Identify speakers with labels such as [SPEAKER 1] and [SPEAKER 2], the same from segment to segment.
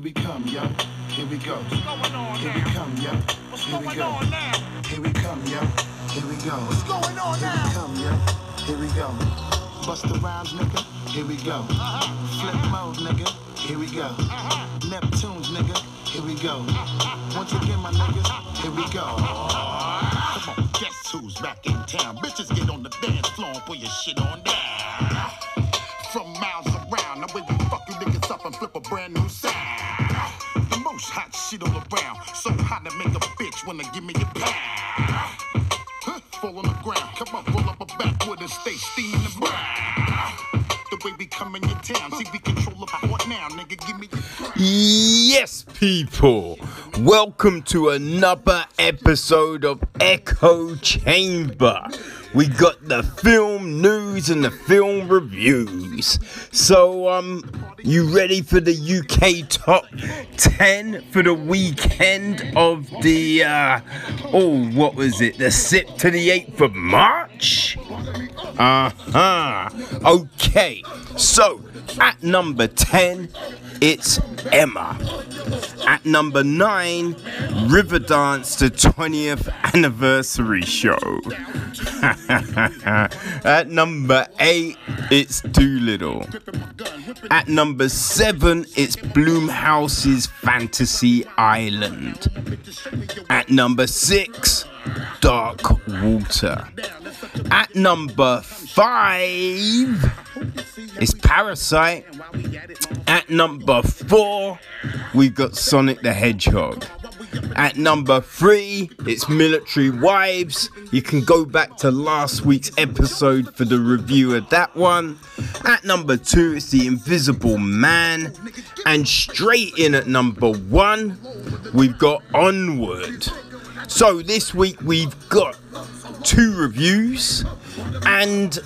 [SPEAKER 1] Here we come, yo. Here we go.
[SPEAKER 2] What's going on
[SPEAKER 1] Here we come, yo.
[SPEAKER 2] What's
[SPEAKER 1] Here we
[SPEAKER 2] going
[SPEAKER 1] go.
[SPEAKER 2] on now?
[SPEAKER 1] Here we come, yo. Here we go.
[SPEAKER 2] What's going on
[SPEAKER 1] Here we come, yo. Here we go. Busta Rhymes, nigga. Here we go. Flip mode, nigga. Here we go. Neptunes, nigga. Here we go. Once again, my niggas. Here we go.
[SPEAKER 3] Come on, guess who's back in town? Bitches get on the dance floor and put your shit on down. From miles around, the way we and flip a brand new sound. The most hot shit all around. So hot to make a bitch wanna give me a pound. Huh, fall on the ground, come on, roll up a backwood and stay steaming the brown. The way we come in your town, see we control the port now, nigga, give me.
[SPEAKER 4] Yes, people. Welcome to another episode of Echo Chamber. We got the film news and the film reviews. So, um, you ready for the UK top 10 for the weekend of the, uh, oh, what was it? The 6th to the 8th of March? Uh huh. Okay, so at number 10, it's Emma. At number 9, Riverdance, the 20th anniversary show. at number 8, it's Dolittle. At number 7, it's Blumhouse's Fantasy Island. At number 6, Dark Water. At number 5, it's Parasite. At number 4, we've got Sonic the Hedgehog. At number three, it's Military Wives. You can go back to last week's episode for the review of that one. At number two, it's The Invisible Man. And straight in at number one, we've got Onward. So this week we've got two reviews and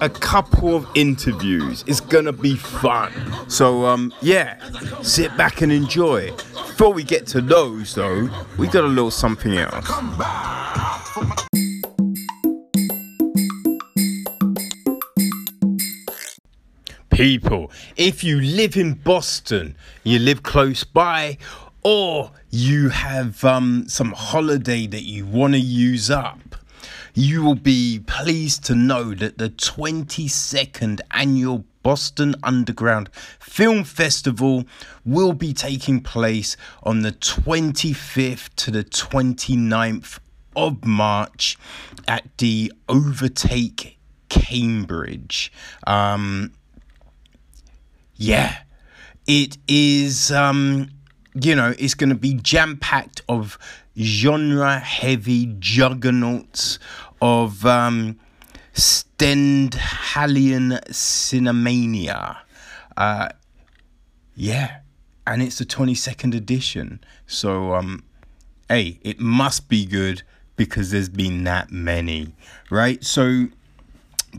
[SPEAKER 4] a couple of interviews. It's gonna be fun. So um yeah, sit back and enjoy. Before we get to those though, we got a little something else. People, if you live in Boston, you live close by, or you have um, some holiday that you want to use up, you will be pleased to know that the 22nd annual Boston Underground Film Festival will be taking place on the 25th to the 29th of March at the Overtake Cambridge. Um, yeah, it is. Um, you know, it's going to be jam packed of genre heavy juggernauts of um, Stendhalian Cinemania. Uh, yeah, and it's the 22nd edition. So, um, hey, it must be good because there's been that many, right? So,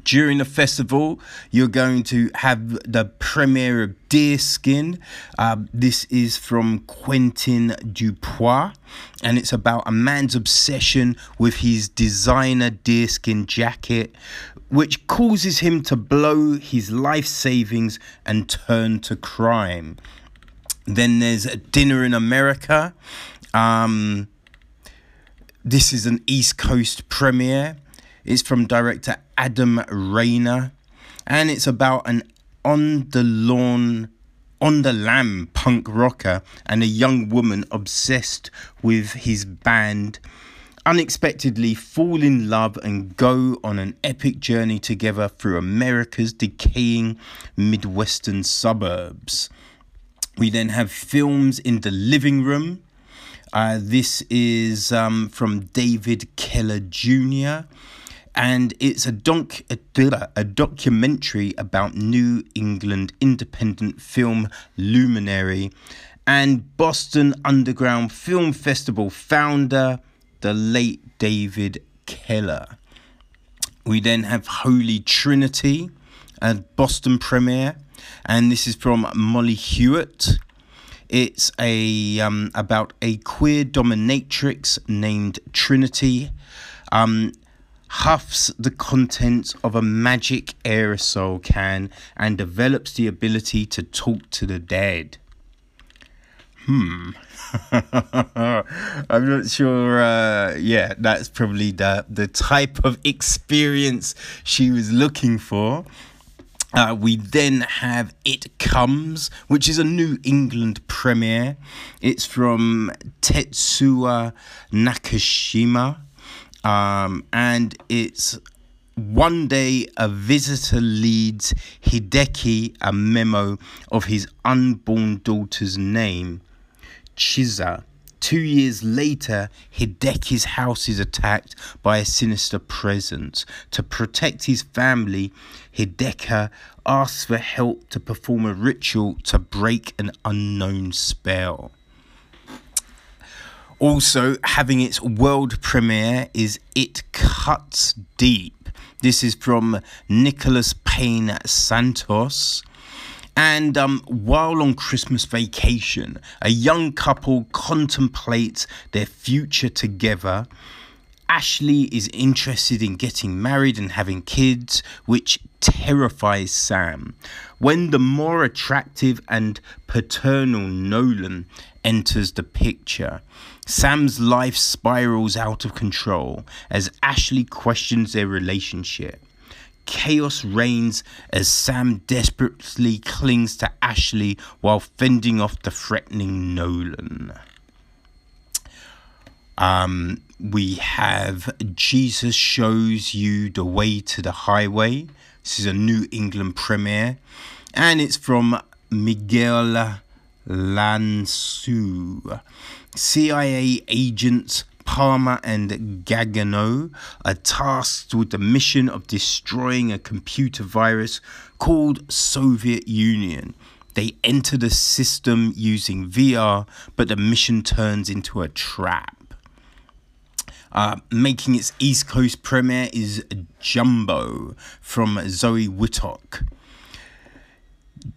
[SPEAKER 4] during the festival, you're going to have the premiere of Deerskin. Uh, this is from Quentin Dupieux, and it's about a man's obsession with his designer deerskin jacket, which causes him to blow his life savings and turn to crime. Then there's a dinner in America. Um, this is an East Coast premiere. It's from director Adam Rayner, and it's about an on the lawn, on the lam punk rocker and a young woman obsessed with his band unexpectedly fall in love and go on an epic journey together through America's decaying Midwestern suburbs. We then have films in the living room. Uh, this is um, from David Kleiler Jr. And it's a, doc- a, a documentary about New England independent film luminary and Boston Underground Film Festival founder, the late David Kleiler. We then have Holy Trinity, a Boston premiere, and this is from Molly Hewitt. It's a um, about a queer dominatrix named Trinity. Um, huffs the contents of a magic aerosol can and develops the ability to talk to the dead. hmm. I'm not sure. Uh, yeah, that's probably the the type of experience she was looking for. Uh, we then have It Comes, which is a New England premiere. It's from Tetsuya Nakashima. Um, and it's one day a visitor leads Hideki a memo of his unborn daughter's name, Chiza. Two years later, Hideki's house is attacked by a sinister presence. To protect his family, Hideki asks for help to perform a ritual to break an unknown spell. Also, having its world premiere is It Cuts Deep. This is from Nicholas Payne Santos. And um, while on Christmas vacation, a young couple contemplates their future together. Ashley is interested in getting married and having kids, which terrifies Sam. When the more attractive and paternal Nolan enters the picture, Sam's life spirals out of control as Ashley questions their relationship. Chaos reigns as Sam desperately clings to Ashley while fending off the threatening Nolan. Um, we have Jesus Shows You the Way to the Highway. This is a New England premiere, and it's from Miguel Llansó. CIA agents Palmer and Gagano are tasked with the mission of destroying a computer virus called Soviet Union. They enter the system using VR, but the mission turns into a trap. Uh, making its East Coast premiere is Jumbo from Zoe Wittock.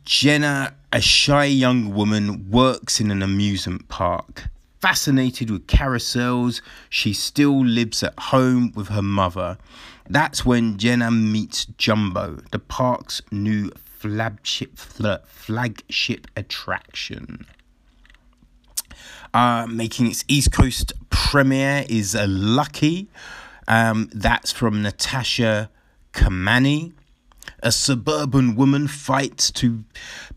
[SPEAKER 4] Jenna, a shy young woman, works in an amusement park. Fascinated with carousels, she still lives at home with her mother. That's when Jenna meets Jumbo, the park's new flagship, flagship attraction. Uh, making its East Coast premiere is a Lucky. Um, that's from Natasha Kermani. A suburban woman fights to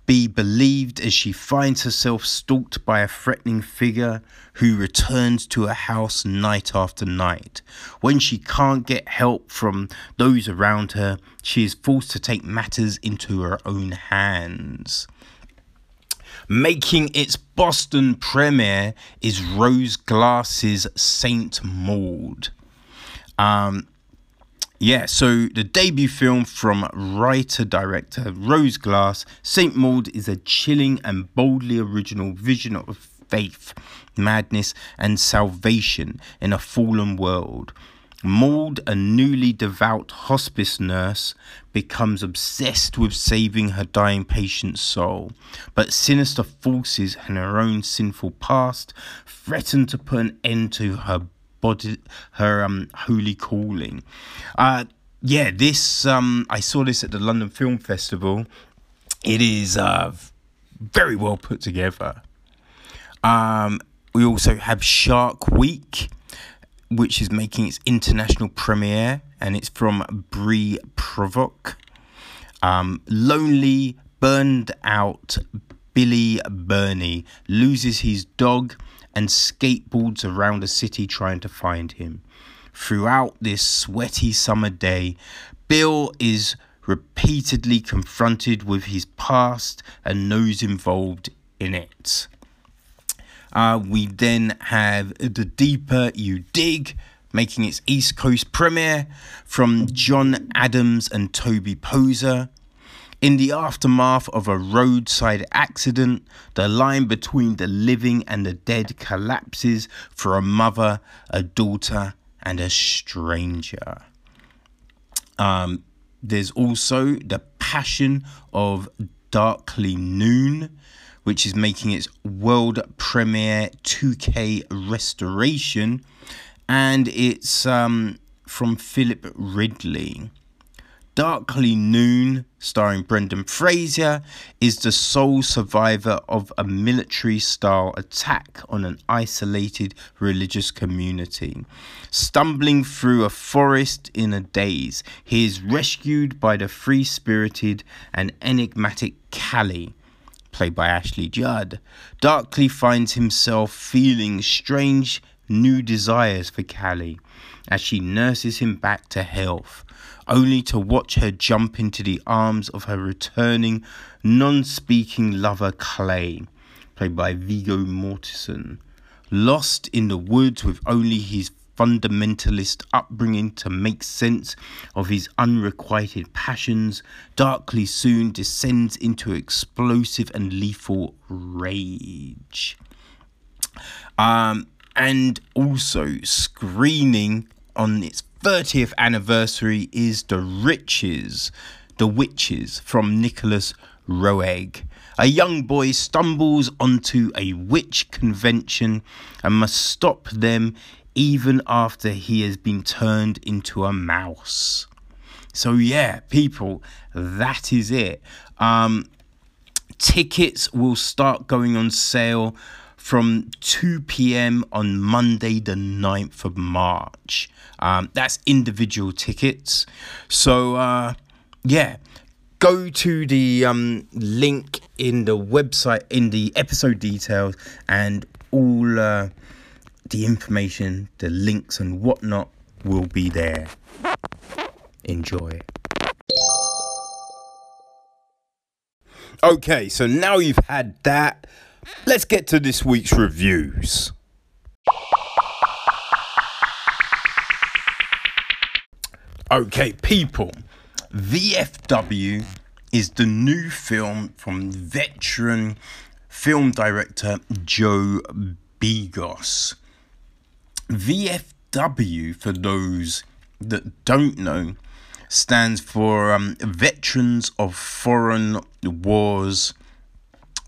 [SPEAKER 4] be believed as she finds herself stalked by a threatening figure who returns to her house night after night. When she can't get help from those around her, she is forced to take matters into her own hands. Making its Boston premiere is Rose Glass's Saint Maud. Um, yeah, so the debut film from writer director Rose Glass, St. Maud is a chilling and boldly original vision of faith, madness, and salvation in a fallen world. Maud, a newly devout hospice nurse, becomes obsessed with saving her dying patient's soul. But sinister forces and her own sinful past threaten to put an end to her body, her um, holy calling. Uh, yeah, this um, I saw this at the London Film Festival. It is uh, very well put together. Um, we also have Shark Week, which is making its international premiere, and it's from Brie Provoque. Um, lonely, burned out Billy Burney loses his dog and skateboards around the city trying to find him. Throughout this sweaty summer day, Bill is repeatedly confronted with his past and those involved in it. Uh, we then have The Deeper You Dig, making its East Coast premiere from John Adams and Toby Poser. In the aftermath of a roadside accident, the line between the living and the dead collapses for a mother, a daughter, and a stranger. Um, there's also the passion of Darkly Noon, which is making its world premiere 2K restoration, and it's um, from Philip Ridley. Darkly Noon, starring Brendan Fraser, is the sole survivor of a military style attack on an isolated religious community. Stumbling through a forest in a daze, he is rescued by the free spirited and enigmatic Callie played by Ashley Judd, Darkly finds himself feeling strange new desires for Callie as she nurses him back to health, only to watch her jump into the arms of her returning, non speaking lover Clay, played by Viggo Mortensen. Lost in the woods with only his fundamentalist upbringing to make sense of his unrequited passions, Darkly soon descends into explosive and lethal rage. Um, and also screening on its 30th anniversary is The Riches, The Witches from Nicolas Roeg. A young boy stumbles onto a witch convention and must stop them even after he has been turned into a mouse. So, yeah, people, that is it. Um, tickets will start going on sale from 2 p.m. on Monday, the 9th of March. Um, that's individual tickets. So, uh, yeah, go to the um, link in the website, in the episode details, and all. Uh, the information, the links, and whatnot will be there. Enjoy. Okay, so now you've had that, let's get to this week's reviews. Okay, people, VFW is the new film from veteran film director Joe Begos. VFW, for those that don't know, stands for um, Veterans of Foreign Wars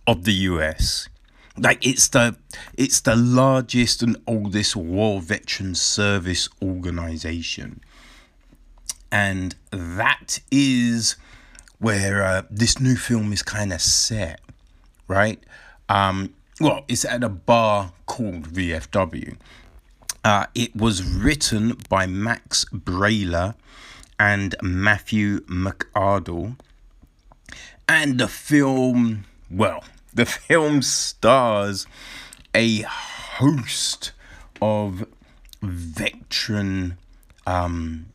[SPEAKER 4] of the US. Like it's the it's the largest and oldest war veteran service organization, and that is where uh, this new film is kind of set, right? Um, well, it's at a bar called VFW, uh, it was written by Max Brallier and Matthew McArdle. And the film, well, the film stars a host of veteran um,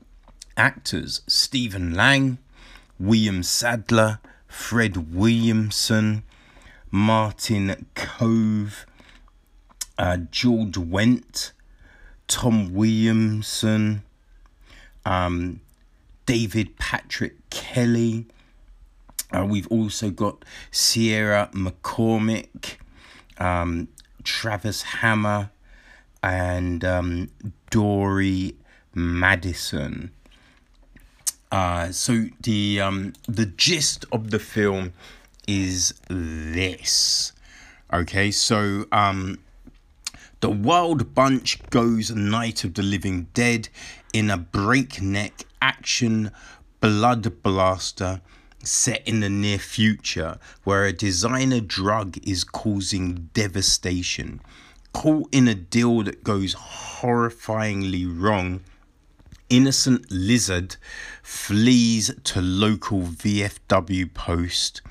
[SPEAKER 4] actors Stephen Lang, William Sadler, Fred Williamson, Martin Kove, uh, George Wendt, Tom Williamson, um, David Patrick Kelly. Uh, we've also got Sierra McCormick, um, Travis Hammer, and um, Dora Madison. Uh, so the um, the gist of the film is this. Okay, so um, the Wild Bunch goes Night of the Living Dead in a breakneck action blood blaster set in the near future where a designer drug is causing devastation. Caught in a deal that goes horrifyingly wrong, innocent lizard flees to local VFW post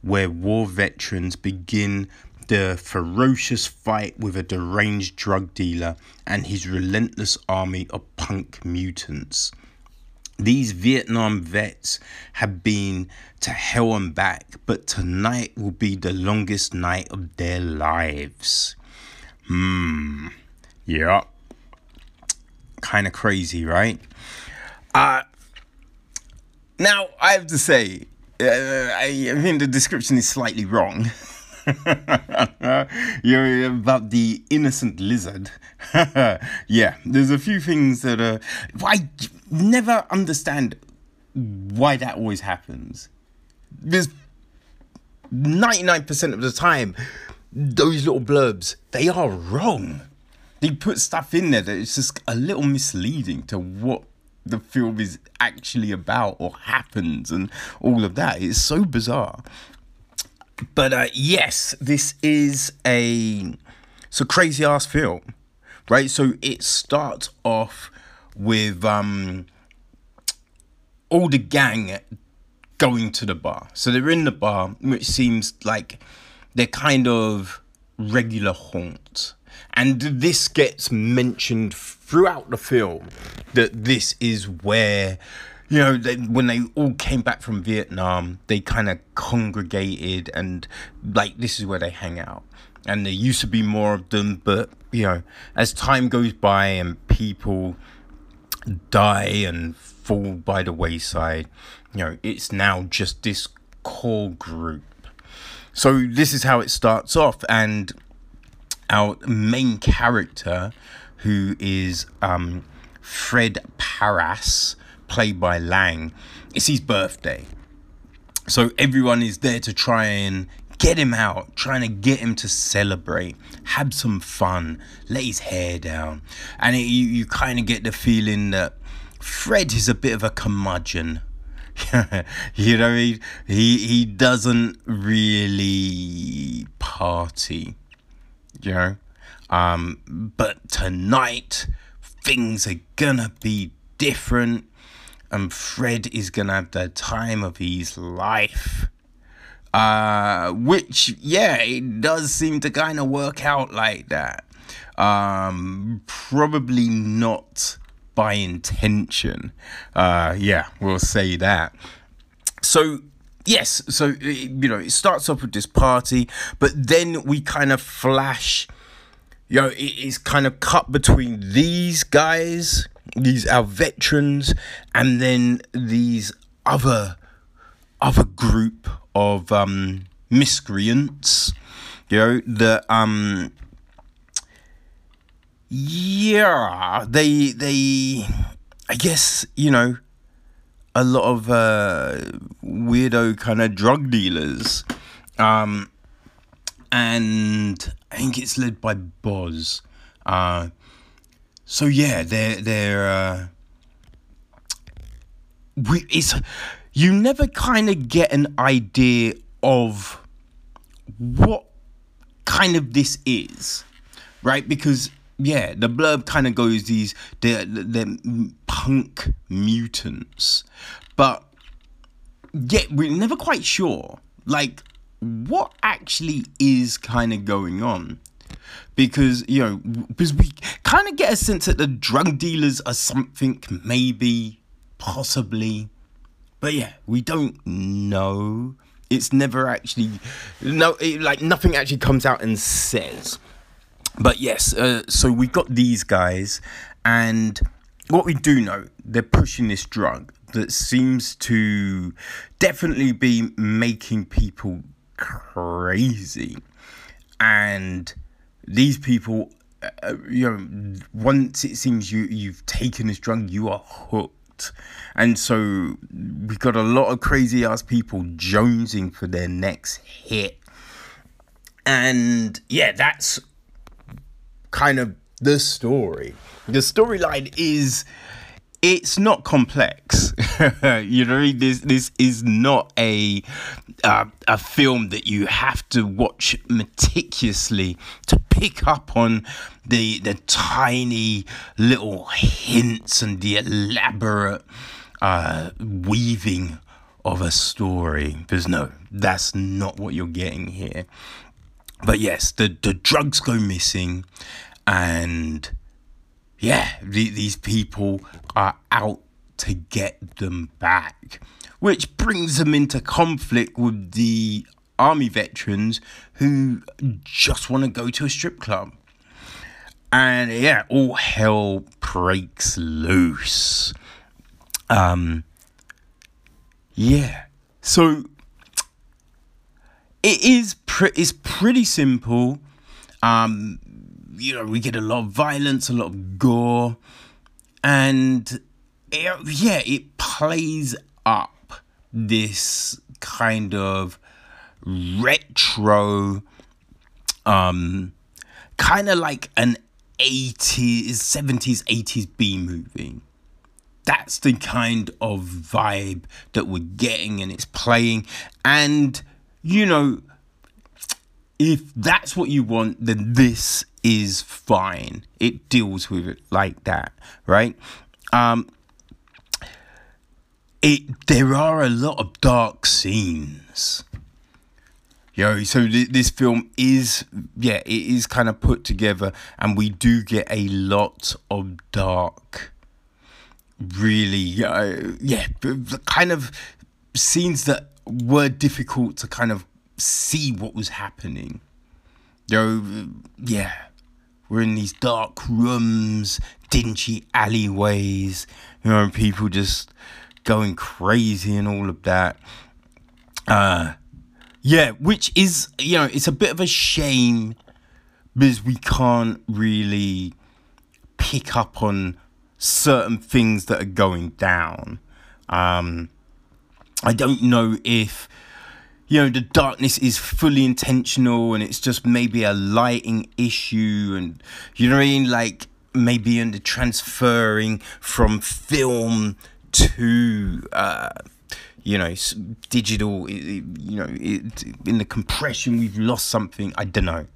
[SPEAKER 4] where war veterans begin the ferocious fight with a deranged drug dealer and his relentless army of punk mutants. These Vietnam vets have been to hell and back, but tonight will be the longest night of their lives. Hmm. Yeah. Kind of crazy, right? Uh, now, I have to say, uh, I, I the description is slightly wrong. You're uh, about the innocent lizard. yeah, there's a few things that are. I never understand why that always happens. There's 99% of the time, those little blurbs, they are wrong. They put stuff in there that is just a little misleading to what the film is actually about or happens and all of that. It's so bizarre. But uh, yes, this is a it's a crazy ass film, right? So it starts off with um all the gang going to the bar. So they're in the bar, which seems like they're kind of regular haunt. And this gets mentioned throughout the film that this is where, you know, they, when they all came back from Vietnam, they kind of congregated and, like, this is where they hang out. And there used to be more of them, but, you know, as time goes by and people die and fall by the wayside, you know, it's now just this core group. So this is how it starts off, and our main character, who is um, Fred Parras, played by Lang, it's his birthday. So everyone is there to try and get him out, trying to get him to celebrate, have some fun, let his hair down. And it, you, you kind of get the feeling that Fred is a bit of a curmudgeon. you know, he, he he doesn't really party. You know, um, but tonight things are gonna be different, and Fred is gonna have the time of his life. Uh, which yeah, it does seem to kind of work out like that. Um, probably not by intention. Uh, yeah, we'll say that. So yes, so you know, it starts off with this party, but then we kind of flash. You know, it's kind of cut between these guys, these our veterans, and then these other other group of um, miscreants. You know, the um yeah, they they I guess, you know, a lot of uh, weirdo kind of drug dealers. Um, and I think it's led by Boz. Uh, so yeah, they're they're uh, we it's you never kind of get an idea of what kind of this is, right? Because yeah, the blurb kind of goes these they're, they're punk mutants, but yet we're never quite sure like what actually is kind of going on because you know because we kind of get a sense that the drug dealers are something maybe possibly but yeah we don't know it's never actually no it, like nothing actually comes out and says but yes, uh, so we got these guys, and what we do know, they're pushing this drug that seems to definitely be making people crazy. And these people, uh, you know, once it seems you you've taken this drug, you are hooked. And so we've got a lot of crazy ass people jonesing for their next hit. And yeah, that's kind of the story. The storyline is it's not complex. you know, this this is not a uh, a film that you have to watch meticulously to pick up on the the tiny little hints and the elaborate uh, weaving of a story. Because no, that's not what you're getting here but yes, the the drugs go missing, and yeah, the, these people are out to get them back, which brings them into conflict with the army veterans who just want to go to a strip club. And yeah, all hell breaks loose. Um, yeah. So it is pre- it's pretty simple. Um, you know, we get a lot of violence, a lot of gore, and it, yeah, it plays up this kind of retro, um, kind of like an 80s, 70s, 80s B movie. that's the kind of vibe that we're getting and it's playing. And, you know, if that's what you want, then this is fine. It deals with it like that, right? Um, it there are a lot of dark scenes. You know, so th- this film is yeah, it is kind of put together, and we do get a lot of dark, really, uh, yeah, the kind of scenes that were difficult to kind of see what was happening. You know, yeah, we're in these dark rooms, dingy alleyways, you know, people just going crazy and all of that. Uh, yeah, which is, you know, it's a bit of a shame because we can't really pick up on certain things that are going down. Um, I don't know if you know the darkness is fully intentional and it's just maybe a lighting issue and you know what I mean? Like maybe in the transferring from film to uh, you know digital you know it, in the compression we've lost something I don't know.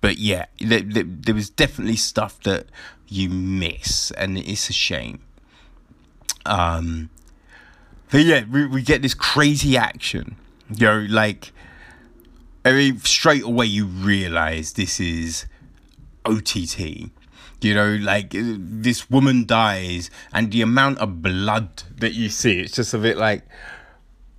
[SPEAKER 4] But yeah there, there, there was definitely stuff that you miss and it's a shame. Um but yeah we, we get this crazy action you know, like, I mean, straight away you realize this is OTT. You know, like uh, this woman dies, and the amount of blood that you see, it's just a bit like,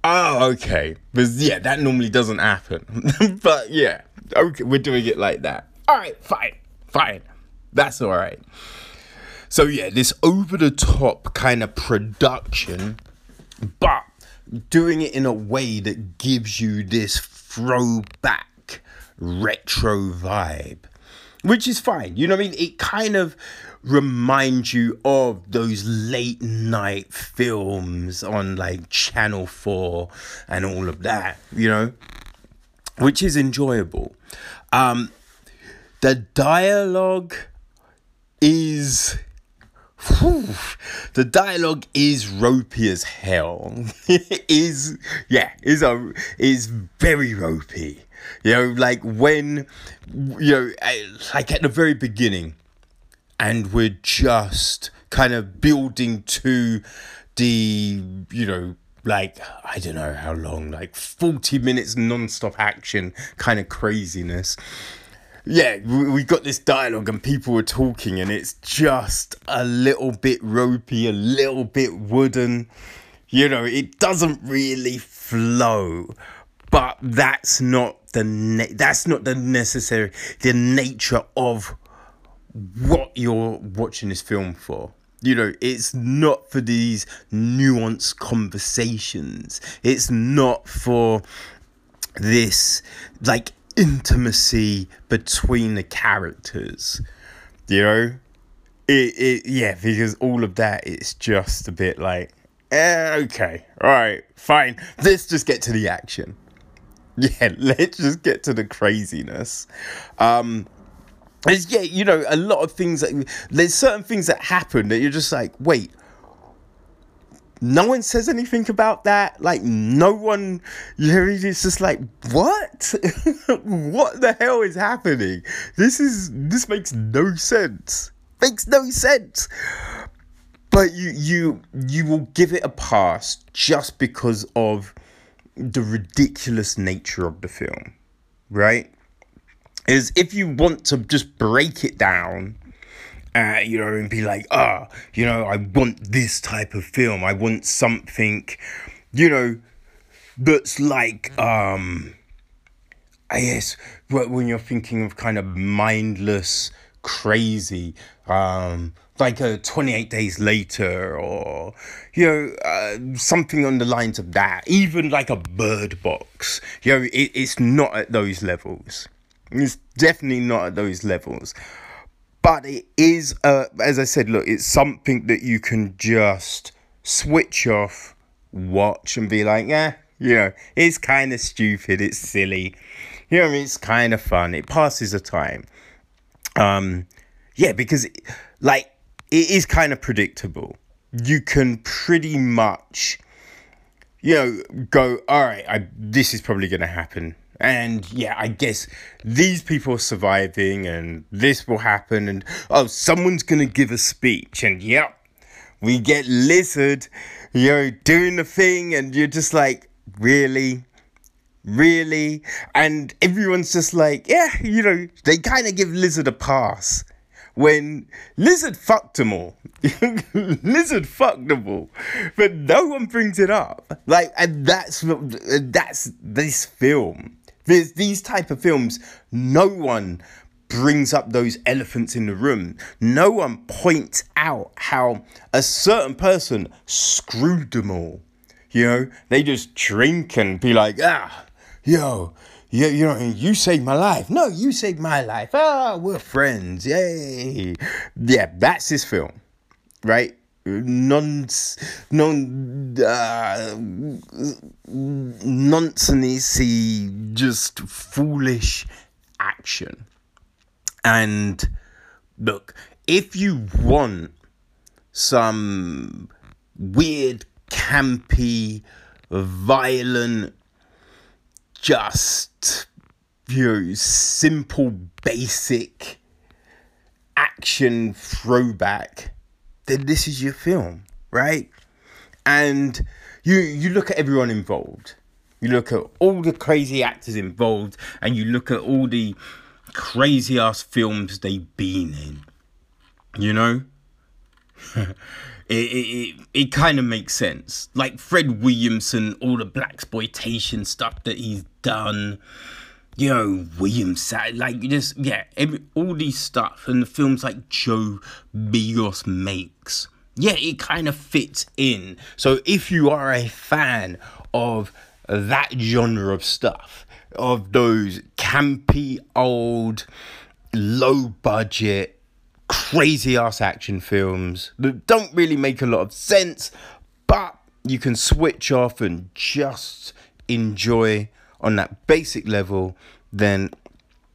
[SPEAKER 4] oh, okay. But yeah, that normally doesn't happen. but yeah, okay, we're doing it like that. All right, fine, fine. That's all right. So yeah, this over the top kind of production, but doing it in a way that gives you this throwback retro vibe, which is fine. You know what I mean? It kind of reminds you of those late night films on like Channel 4 and all of that, you know, which is enjoyable. Um, the dialogue is The dialogue is ropey as hell. it is yeah, is um, a is very ropey. You know, like when you know, like at the very beginning, and we're just kind of building to the you know like I don't know how long, like 40 minutes non-stop action kind of craziness yeah, we got this dialogue and people were talking, and it's just a little bit ropey, a little bit wooden. You know, it doesn't really flow, but that's not the na- that's not the necessary the nature of what you're watching this film for. You know, it's not for these nuanced conversations. It's not for this like intimacy between the characters. You know? It, it yeah, because all of that it's just a bit like eh, okay, alright, fine. Let's just get to the action. Yeah, let's just get to the craziness. Um there's, yeah, you know, a lot of things that there's certain things that happen that you're just like, wait, no one says anything about that. Like no one, it's just like what? what the hell is happening? This is this makes no sense. Makes no sense. But you you you will give it a pass just because of the ridiculous nature of the film, right? Is if you want to just break it down uh, you know, and be like, ah, oh, you know, I want this type of film. I want something, you know, that's like, um, I guess, when you're thinking of kind of mindless, crazy, um, like a 28 days later or you know uh, something on the lines of that. Even like a bird box you know it, it's not at those levels. It's definitely not at those levels but it is uh, as i said look it's something that you can just switch off watch and be like yeah you know it's kind of stupid it's silly you know it's kind of fun it passes the time. Um yeah because like it is kind of predictable. You can pretty much, you know, go, all right, I, this is probably going to happen. And yeah, I guess these people are surviving and this will happen. And oh, someone's going to give a speech. And yep, we get Lizard, you know, doing the thing. And you're just like, really? Really? And everyone's just like, yeah, you know, they kind of give Lizard a pass when Lizard fucked them all. Lizard fucked them all, but no one brings it up. Like, and that's that's this film. There's these type of films. No one brings up those elephants in the room. No one points out how a certain person screwed them all. You know, they just drink and be like, ah, yo, you, you know, you saved my life. No, you saved my life. Ah, we're friends. Yay. Yeah, that's his film, right? Non, non, uh, nonsensey, just foolish action. And look, if you want some weird, campy, violent just you know simple basic action throwback then this is your film right and you you look at everyone involved you look at all the crazy actors involved and you look at all the crazy ass films they've been in you know it, it, it, kind of makes sense. Like Fred Williamson, all the blaxploitation stuff that he's done. You know, Williams, like you just yeah, every, all these stuff and the films like Joe Begos makes. Yeah, it kind of fits in. So if you are a fan of that genre of stuff, of those campy old, low budget crazy ass action films that don't really make a lot of sense, but you can switch off and just enjoy on that basic level, then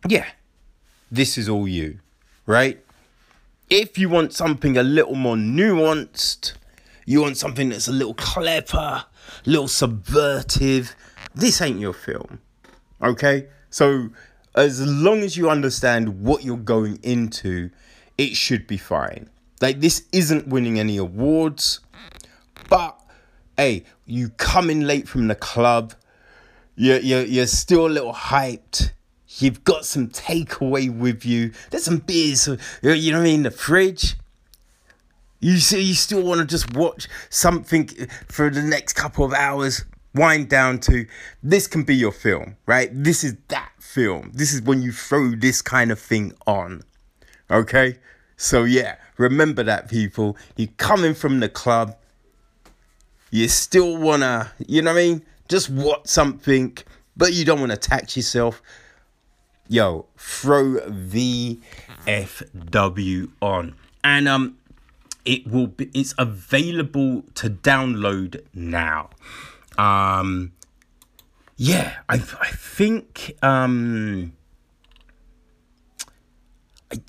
[SPEAKER 4] yeah, this is all you, right? If you want something a little more nuanced, you want something that's a little clever, a little subvertive, this ain't your film, okay? So, as long as you understand what you're going into, it should be fine. Like this isn't winning any awards, but hey, you come in late from the club, you're, you're, you're still a little hyped. You've got some takeaway with you. There's some beers, uh, you know what I mean, in the fridge. You see, you still want to just watch something uh, for the next couple of hours, wind down to. This can be your film, right? This is that film. This is when you throw this kind of thing on. Okay? So, yeah, remember that, people. You're coming from the club. You still want to, you know what I mean? Just watch something, but you don't want to tax yourself. Yo, throw VFW on. And, um, it will be it's available to download now um yeah i i think um I,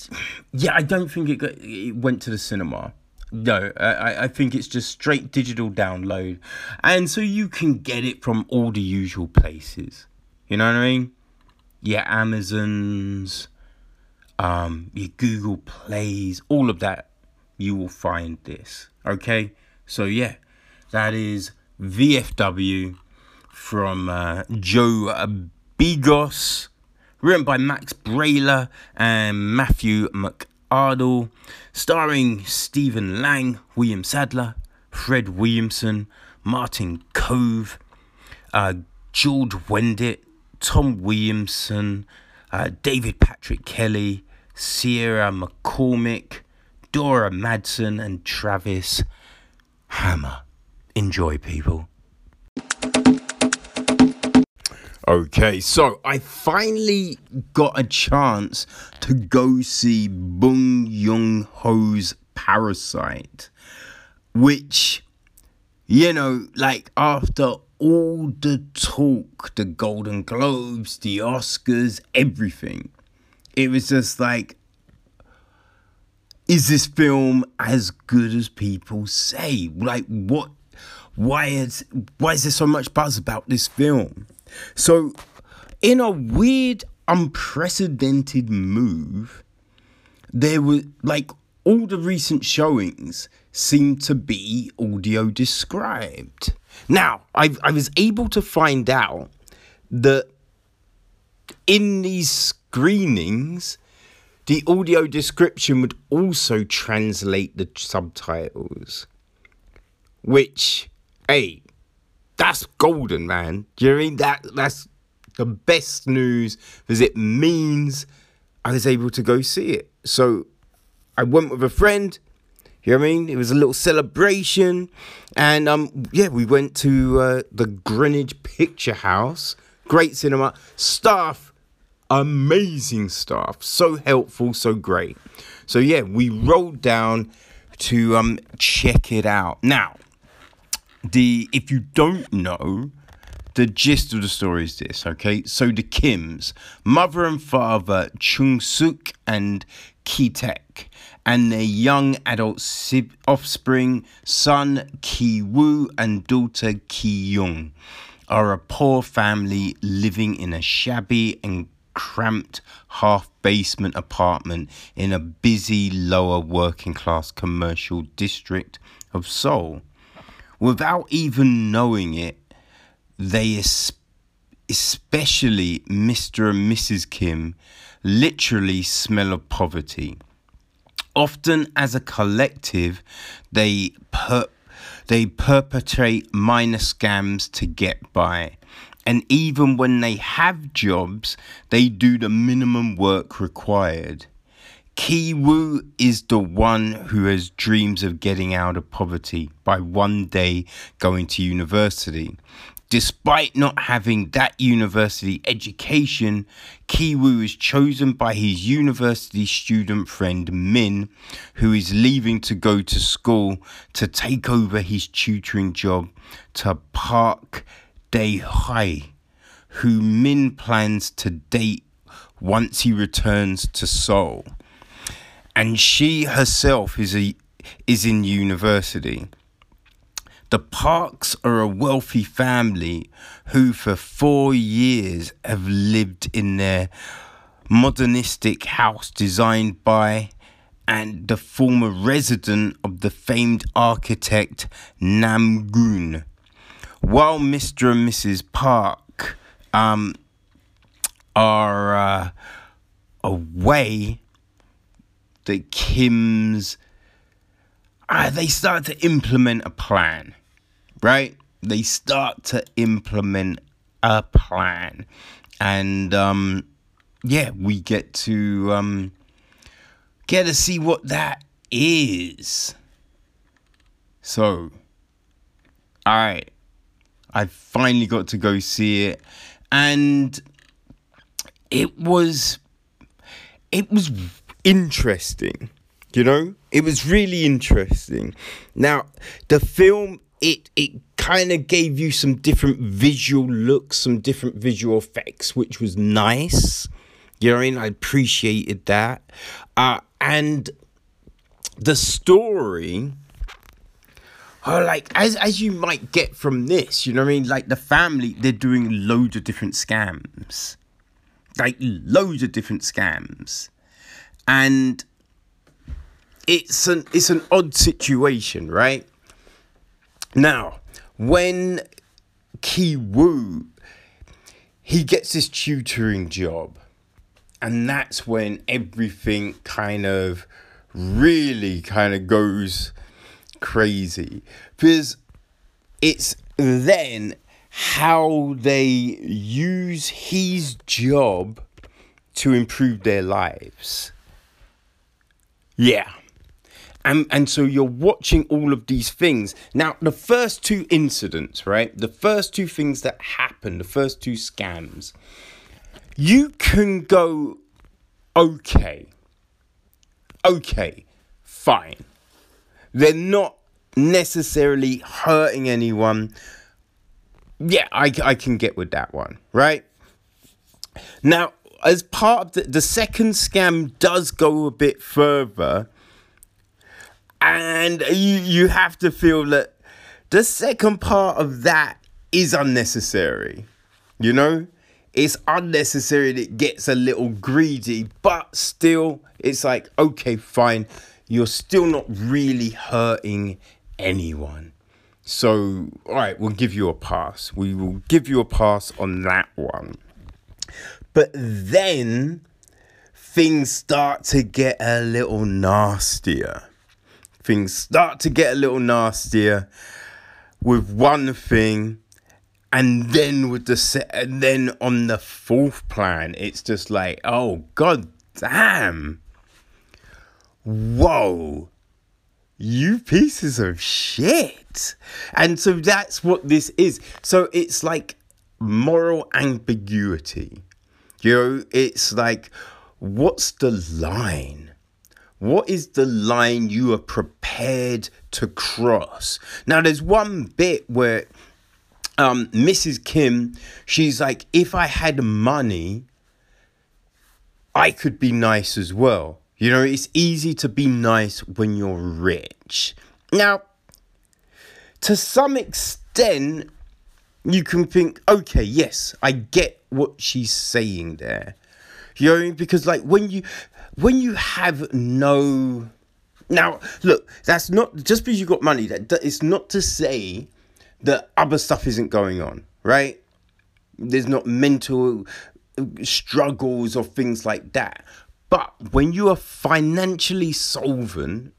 [SPEAKER 4] yeah, I don't think it, got, it went to the cinema. No, I, I think it's just straight digital download. And so you can get it from all the usual places. You know what I mean? Yeah, Amazon's, um, your Google Plays, all of that, you will find this. Okay? So, yeah, that is VFW from uh, Joe Begos, written by Max Brallier and Matthew McArdle, starring Stephen Lang, William Sadler, Fred Williamson, Martin Kove, uh, George Wendt, Tom Williamson, uh, David Patrick Kelly, Sierra McCormick, Dora Madison, and Travis Hammer. Enjoy, people. Okay, so I finally got a chance to go see Bong Joon Ho's Parasite, which, you know, like after all the talk, the Golden Globes, the Oscars, everything, it was just like, is this film as good as people say? Like, what? Why is why is there so much buzz about this film? So, in a weird, unprecedented move, there were like all the recent showings seem to be audio described. Now, I I was able to find out that in these screenings, the audio description would also translate the subtitles, which, hey, that's golden, man. Do you know I mean? That that's the best news because it means I was able to go see it. So I went with a friend. You know what I mean? It was a little celebration, and um, yeah, we went to uh, the Greenwich Picture House. Great cinema staff, amazing staff, so helpful, so great. So yeah, we rolled down to um check it out. Now, the if you don't know, the gist of the story is this, okay? So the Kims, mother and father Chung Suk and Ki Taek, and their young adult offspring, son Ki Woo and daughter Ki Young, are a poor family living in a shabby and cramped half basement apartment in a busy lower working class commercial district of Seoul. Without even knowing it, they, especially Mr. and Mrs. Kim, literally smell of poverty. Often, as a collective, they per- they perpetrate minor scams to get by. And even when they have jobs, they do the minimum work required. Ki Woo is the one who has dreams of getting out of poverty by one day going to university. Despite not having that university education, Ki Woo is chosen by his university student friend Min, who is leaving to go to school to take over his tutoring job to Park Dae Hye, who Min plans to date once he returns to Seoul. And she herself is a is in university. The Parks are a wealthy family who, for four years, have lived in their modernistic house designed by and the former resident of the famed architect Nam Goon while Mr. and Mrs. Park um, are uh, away, the Kims, uh, they start to implement a plan, right? They start to implement a plan. And um, yeah, we get to um, get to see what that is. So, all right. I finally got to go see it, and it was it was interesting. You know, it was really interesting. Now, the film it it kind of gave you some different visual looks, some different visual effects, which was nice. You know what I mean? I appreciated that. Uh, and the story Oh, like as as you might get from this, you know what I mean? Like the family, they're doing loads of different scams, like loads of different scams, and it's an it's an odd situation, right? Now, when Ki Woo he gets this tutoring job, and that's when everything kind of really kind of goes crazy because it's then how they use his job to improve their lives. Yeah. And, and so you're watching all of these things. Now, the first two incidents, right? The first two things that happen, the first two scams, you can go, okay, okay, fine. They're not necessarily hurting anyone. Yeah, I, I can get with that one, right? Now, as part of the, the second scam does go a bit further and you you have to feel that the second part of that is unnecessary. You know, it's unnecessary. It gets a little greedy, but still, it's like okay, fine. You're still not really hurting anyone. So, all right, we'll give you a pass. We will give you a pass on that one. But then things start to get a little nastier. Things start to get a little nastier with one thing and then with the set and then on the fourth plan it's just like oh god damn whoa you pieces of shit. And so that's what this is. So it's like moral ambiguity. You know, it's like, what's the line? What is the line you are prepared to cross? Now, there's one bit where um, Mrs. Kim, she's like, if I had money, I could be nice as well. You know, it's easy to be nice when you're rich. Now, to some extent, you can think, okay, yes, I get what she's saying there. You know, because like when you when you have no now look, that's not just because you got money, that it's not to say that other stuff isn't going on, right? There's not mental struggles or things like that. But when you are financially solvent,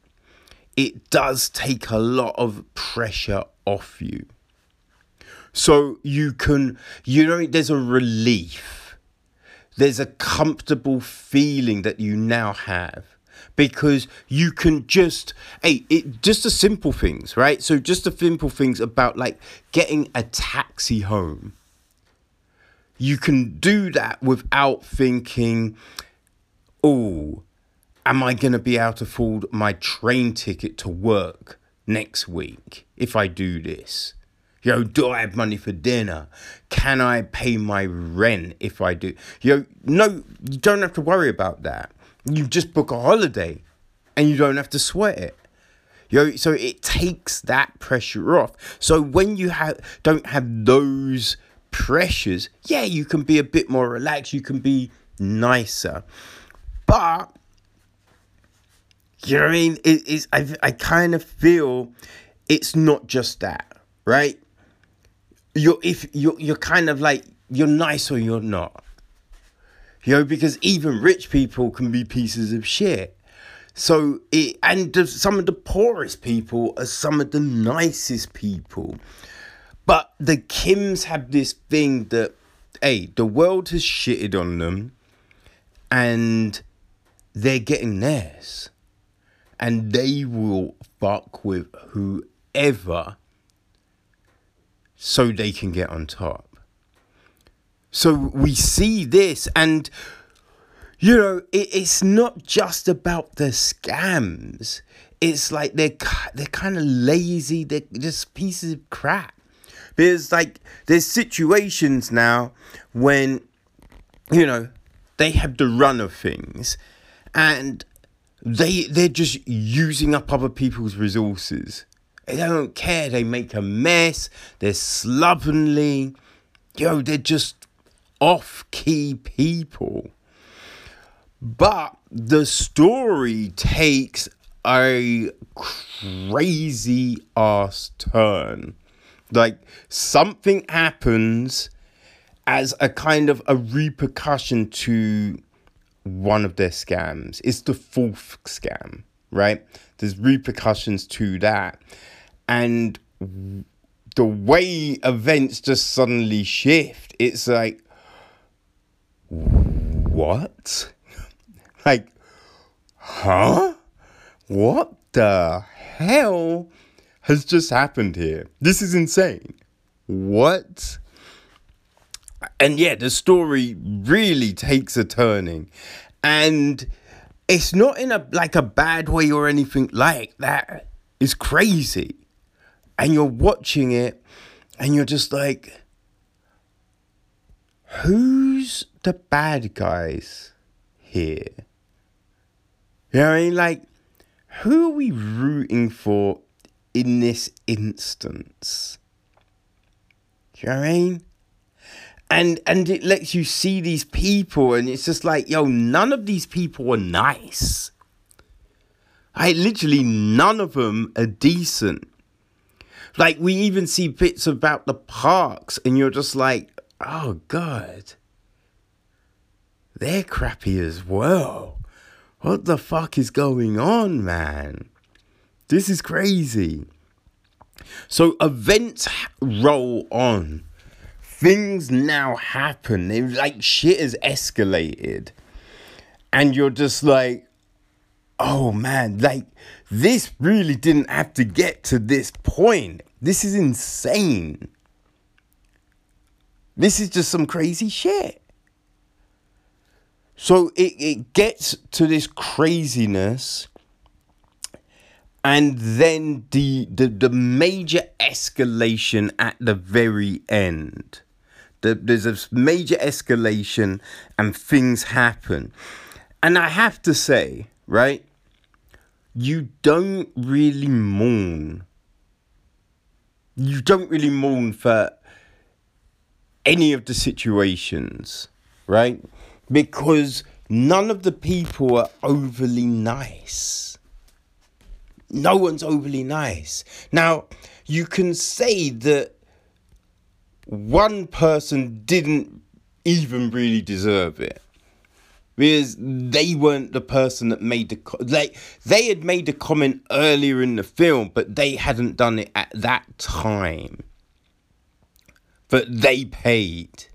[SPEAKER 4] it does take a lot of pressure off you. So you can, you know, there's a relief. There's a comfortable feeling that you now have because you can just hey it just the simple things right so just the simple things about like getting a taxi home you can do that without thinking oh, am I going to be able to afford my train ticket to work next week if I do this? Yo, do I have money for dinner? Can I pay my rent if I do? Yo, no, you don't have to worry about that. You just book a holiday and you don't have to sweat it. Yo, so it takes that pressure off. So when you have don't have those pressures, yeah, you can be a bit more relaxed, you can be nicer. But you know what I mean? It is I I kind of feel it's not just that, right? You're if you're you're kind of like you're nice or you're not. You know, because even rich people can be pieces of shit. So it and some of the poorest people are some of the nicest people. But the Kims have this thing that hey, the world has shitted on them and they're getting theirs. And they will fuck with whoever so they can get on top. So we see this, and you know, it, it's not just about the scams. It's like they're they're kind of lazy. They're just pieces of crap. There's like there's situations now when you know they have the run of things and they they're just using up other people's resources. They don't care. They make a mess. They're slovenly. Yo, they're just off-key people. But the story takes a crazy ass turn. Like something happens as a kind of a repercussion to one of their scams. It's the fourth scam, right? There's repercussions to that. And the way events just suddenly shift, it's like, what? like, huh? What the hell has just happened here? This is insane. What? and yeah, the story really takes a turning, and it's not in a like a bad way or anything like that. It's crazy, and you're watching it, and you're just like, who's the bad guys here? You know what I mean? Like, who are we rooting for in this instance? You know what I mean? And and it lets you see these people, and it's just like, yo, none of these people are nice. I literally none of them are decent. Like we even see bits about the parks, and you're just like, oh god, they're crappy as well. What the fuck is going on, man? This is crazy. So events roll on. Things now happen. It, like shit has escalated. And you're just like, oh man, like this really didn't have to get to this point. This is insane. This is just some crazy shit. So it, it gets to this craziness and then the, the the major escalation at the very end. The, there's a major escalation and things happen. And I have to say, right? You don't really mourn. You don't really mourn for any of the situations, right? Because none of the people are overly nice. No one's overly nice. Now, you can say that one person didn't even really deserve it because they weren't the person that made the co- like they had made the comment earlier in the film but they hadn't done it at that time. But they paid.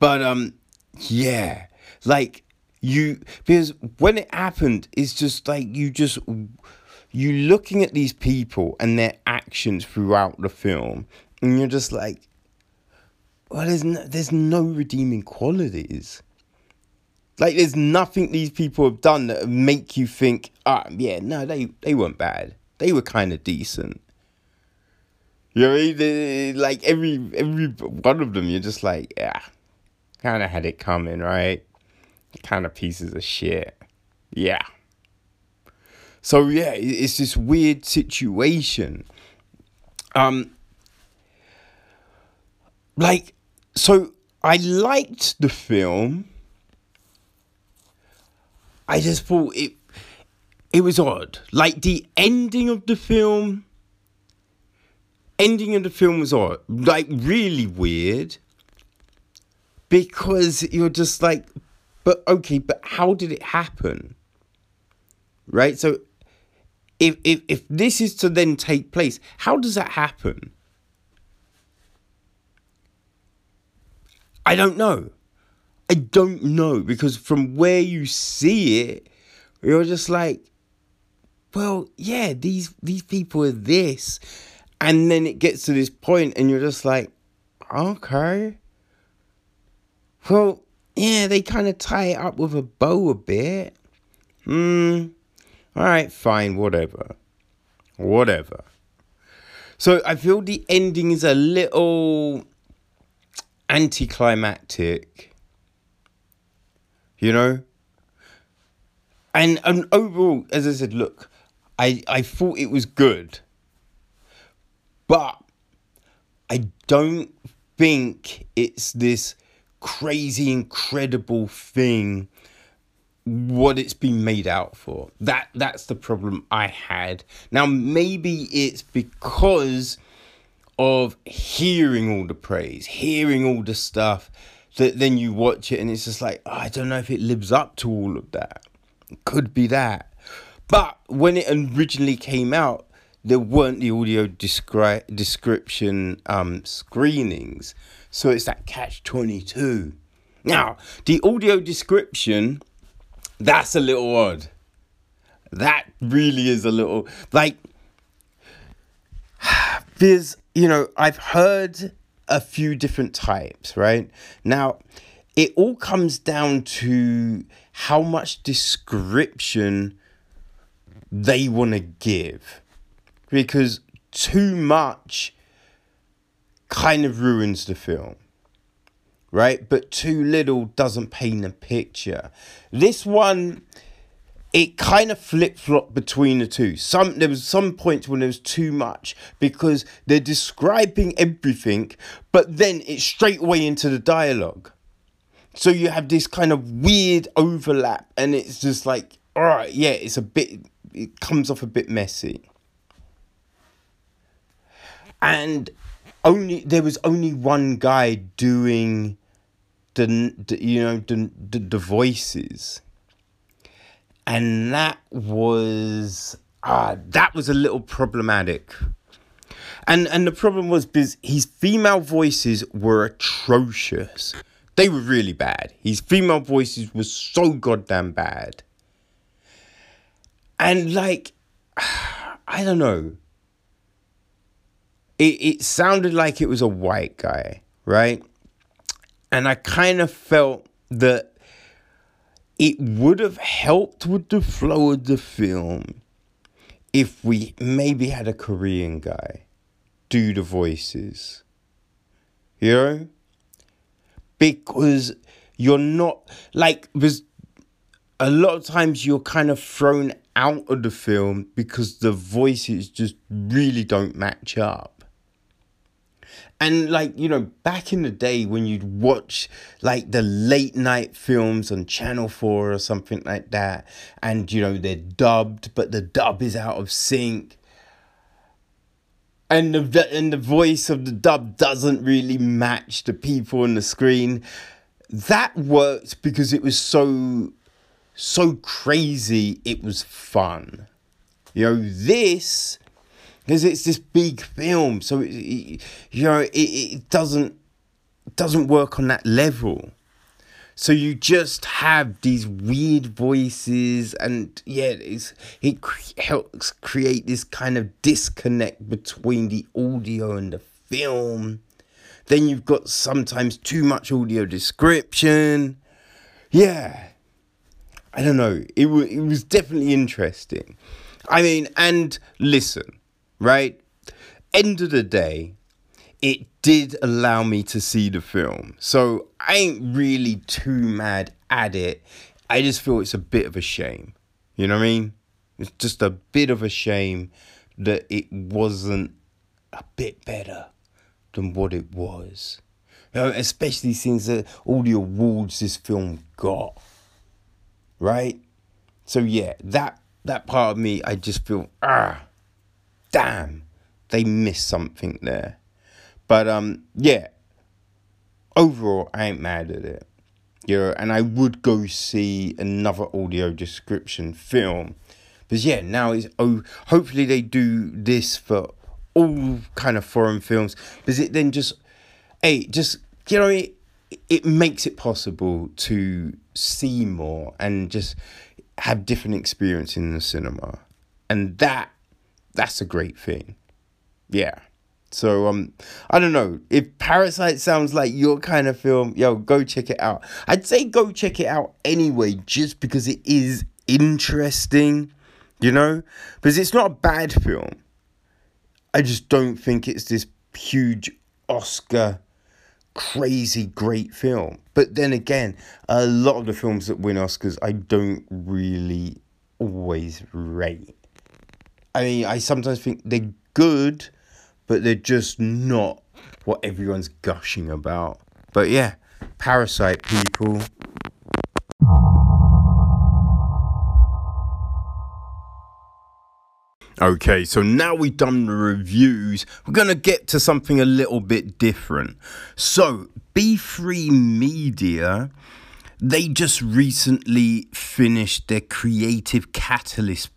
[SPEAKER 4] But um yeah. Like you because when it happened it's just like you just you looking at these people and their actions throughout the film and you're just like well there's no, there's no redeeming qualities like there's nothing these people have done that make you think ah yeah no they they weren't bad they were kind of decent you know, they, like every every one of them, you're just like, yeah, kind of had it coming, right? kind of pieces of shit. Yeah. So yeah, it's this weird situation. Um like so I liked the film. I just thought it it was odd. Like the ending of the film ending of the film was odd. Like really weird. Because you're just like but okay, but how did it happen? Right? So if if if this is to then take place, how does that happen? I don't know. I don't know because from where you see it, you're just like, well, yeah, these these people are this, and then it gets to this point, and you're just like, okay, well, yeah, they kind of tie it up with a bow a bit. Hmm. All right, fine, whatever. Whatever. So I feel the ending is a little anticlimactic. You know? And and overall, as I said, look, I, I thought it was good. But I don't think it's this crazy, incredible thing what it's been made out for. That that's the problem I had. Now maybe it's because of hearing all the praise, hearing all the stuff that then you watch it and it's just like, oh, I don't know if it lives up to all of that. It could be that. But when it originally came out, there weren't the audio descri- description um, screenings. So it's that catch 22. Now, the audio description, that's a little odd. That really is a little like there's you know, I've heard a few different types, right? Now, it all comes down to how much description they want to give. Because too much kind of ruins the film. Right? But too little doesn't paint a picture. This one, it kind of flip flop between the two. Some there was some points when there was too much because they're describing everything, but then it's straight away into the dialogue. So you have this kind of weird overlap, and it's just like, all right, yeah, it's a bit, it comes off a bit messy. And only there was only one guy doing the, the you know the, the the voices and that was ah that was a little problematic. And and the problem was because his female voices were atrocious. They were really bad. His female voices were so goddamn bad. And like i don't know. It, it sounded like it was a white guy right? And i kind of felt that it would have helped with the flow of the film if we maybe had a Korean guy do the voices. You know? Because you're not like there's a lot of times you're kind of thrown out of the film because the voices just really don't match up and like you know back in the day when you'd watch like the late night films on channel 4 or something like that and you know they're dubbed but the dub is out of sync. And the and the voice of the dub doesn't really match the people on the screen. That worked because it was so so crazy it was fun. You know this because it's this big film, so it, it, you know it, it doesn't doesn't work on that level. So you just have these weird voices, and yeah, it's, it cre- helps create this kind of disconnect between the audio and the film. Then you've got sometimes too much audio description. Yeah, I don't know. It w- it was definitely interesting. I mean, and listen, right? End of the day, it did allow me to see the film. So I ain't really too mad at it. I just feel it's a bit of a shame. You know what I mean? It's just a bit of a shame that it wasn't a bit better than what it was. You know, especially since all the awards this film got. Right? So yeah, that that part of me I just feel ah damn, they missed something there. But um, yeah, overall, I ain't mad at it. Yeah, and I would go see another audio description film. But yeah, now it's oh, hopefully they do this for all kind of foreign films. Because it then just, hey, just you know, it it makes it possible to see more and just have different experience in the cinema, and that that's a great thing. Yeah. So um I don't know. If Parasite sounds like your kind of film, yo, go check it out. I'd say go check it out anyway, just because it is interesting, you know? Because it's not a bad film. I just don't think it's this huge Oscar crazy great film. But then again, a lot of the films that win Oscars I don't really always rate. I mean, I sometimes think they're good, but they're just not what everyone's gushing about. But yeah, Parasite people. Okay, so now we've done the reviews, we're going to get to something a little bit different. So, B3 Media, they just recently finished their Creative Catalyst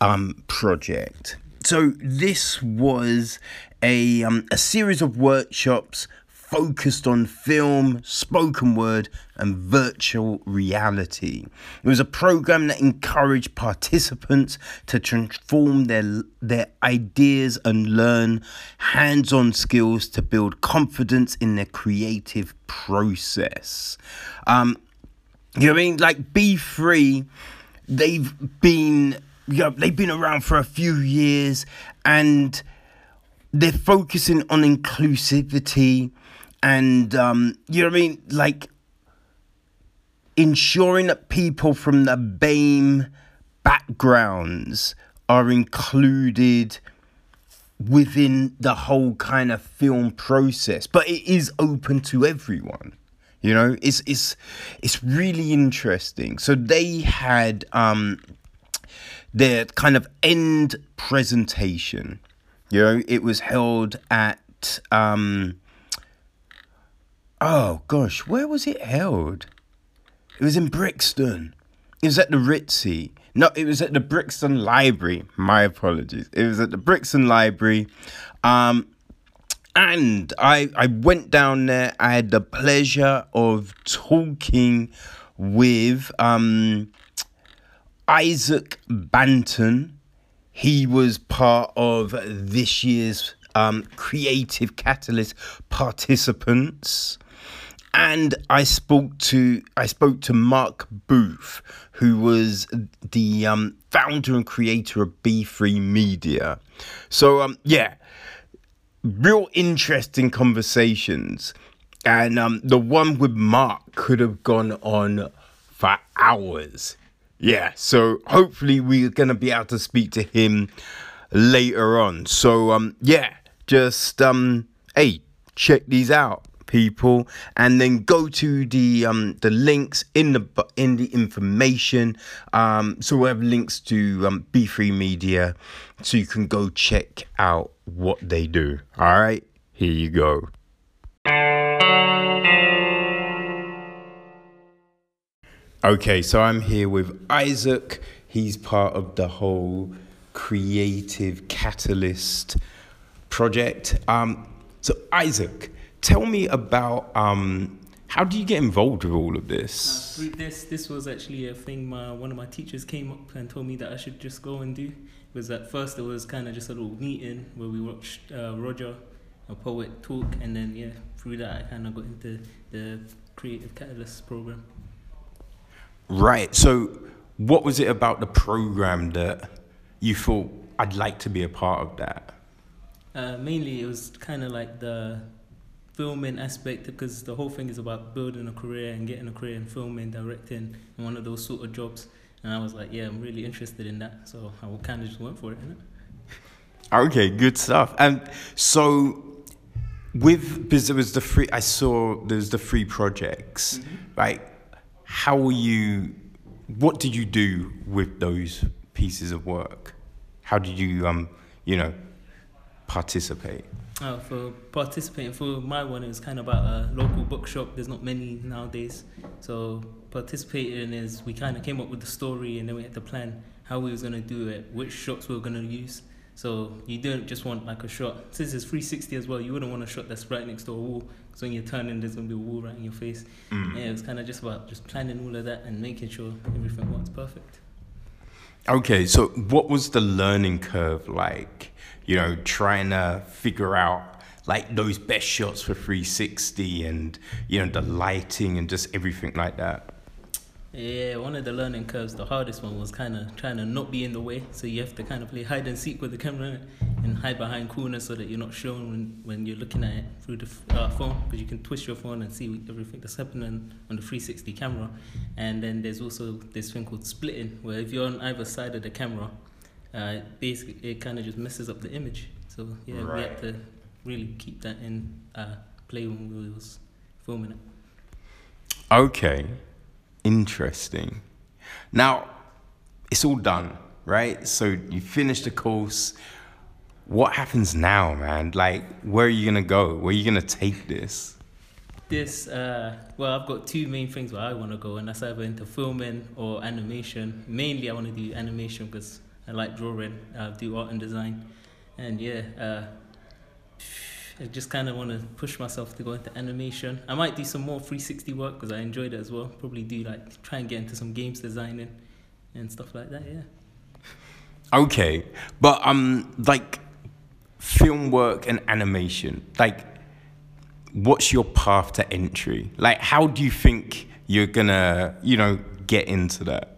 [SPEAKER 4] um, project. So this was a um, a series of workshops focused on film, spoken word, and virtual reality. It was a program that encouraged participants to transform their their ideas and learn hands-on skills to build confidence in their creative process. Um, you know what I mean? Like B3. they've been yeah, they've been around for a few years and they're focusing on inclusivity and um, you know what I mean? Like ensuring that people from the BAME backgrounds are included within the whole kind of film process. But it is open to everyone you know? It's it's it's really interesting. So they had um their kind of end presentation you know it was held at um oh gosh where was it held it was in brixton it was at the ritzy no, it was at the Brixton Library. My apologies. It was at the Brixton Library. Um, and I, I went down there. I had the pleasure of talking with um, Isaac Banton. He was part of this year's um, Creative Catalyst participants and I spoke to I spoke to Mark Booth, who was the um, founder and creator of B3 Media. So um, yeah, real interesting conversations, and um, the one with Mark could have gone on for hours. Yeah, so hopefully we're gonna be able to speak to him later on. So um, yeah, just um, hey, check these out people. And then go to the um the links in the in the information. Um so we have links to um b3 media so you can go check out what they do. All right here you go okay so i'm here with isaac he's part of the whole creative catalyst project um so isaac tell me about um, how do you get involved with all of this?
[SPEAKER 2] Uh, this this was actually a thing. My one of my teachers came up and told me that I should just go and do. It was at first it was kind of just a little meeting where we watched uh, Roger, a poet, talk, and then yeah, through that I kind of got into the Creative Catalyst program.
[SPEAKER 4] Right. So, what was it about the program that you thought I'd like to be a part of that?
[SPEAKER 2] Uh, mainly, it was kind of like the filming aspect because the whole thing is about building a career and getting a career in filming, directing, and one of those sort of jobs. And I was like, yeah, I'm really interested in that. So I kind of just went for it.
[SPEAKER 4] Okay, good stuff. And so with because there was the free I saw there's the free projects, mm-hmm. right? How were you what did you do with those pieces of work? How did you um, you know, participate?
[SPEAKER 2] Uh, for participating for my one, it was kind of about a local bookshop. There's not many nowadays, so participating is we kind of came up with the story and then we had to plan how we was gonna do it, which shots we were gonna use. So you don't just want like a shot. Since it's 360 as well, you wouldn't want a shot that's right next to a wall. Because when you're turning, there's gonna be a wall right in your face. Mm. Yeah, it's kind of just about just planning all of that and making sure everything works perfect.
[SPEAKER 4] Okay, so what was the learning curve like? you know, trying to figure out like those best shots for 360 and you know the lighting and just everything like that.
[SPEAKER 2] Yeah, one of the learning curves, the hardest one was kind of trying to not be in the way. So you have to kind of play hide and seek with the camera and hide behind corners so that you're not shown when, when you're looking at it through the uh, phone because you can twist your phone and see everything that's happening on the 360 camera. And then there's also this thing called splitting, where if you're on either side of the camera, uh, basically it kind of just messes up the image. So yeah, right. we had to really keep that in uh, play when we was filming it.
[SPEAKER 4] Okay, interesting. Now it's all done, right? So you finished the course. What happens now, man? Like, where are you gonna go? Where are you gonna take this?
[SPEAKER 2] This, uh, well, I've got two main things where I want to go, and that's either into filming or animation. Mainly, I want to do animation because I like drawing, uh, do art and design, and yeah, uh, I just kind of want to push myself to go into animation. I might do some more 360 work because I enjoyed it as well. Probably do like try and get into some games designing and stuff like that. Yeah.
[SPEAKER 4] Okay, but um, like film work and animation, like what's your path to entry? Like, how do you think you're gonna, you know, get into that?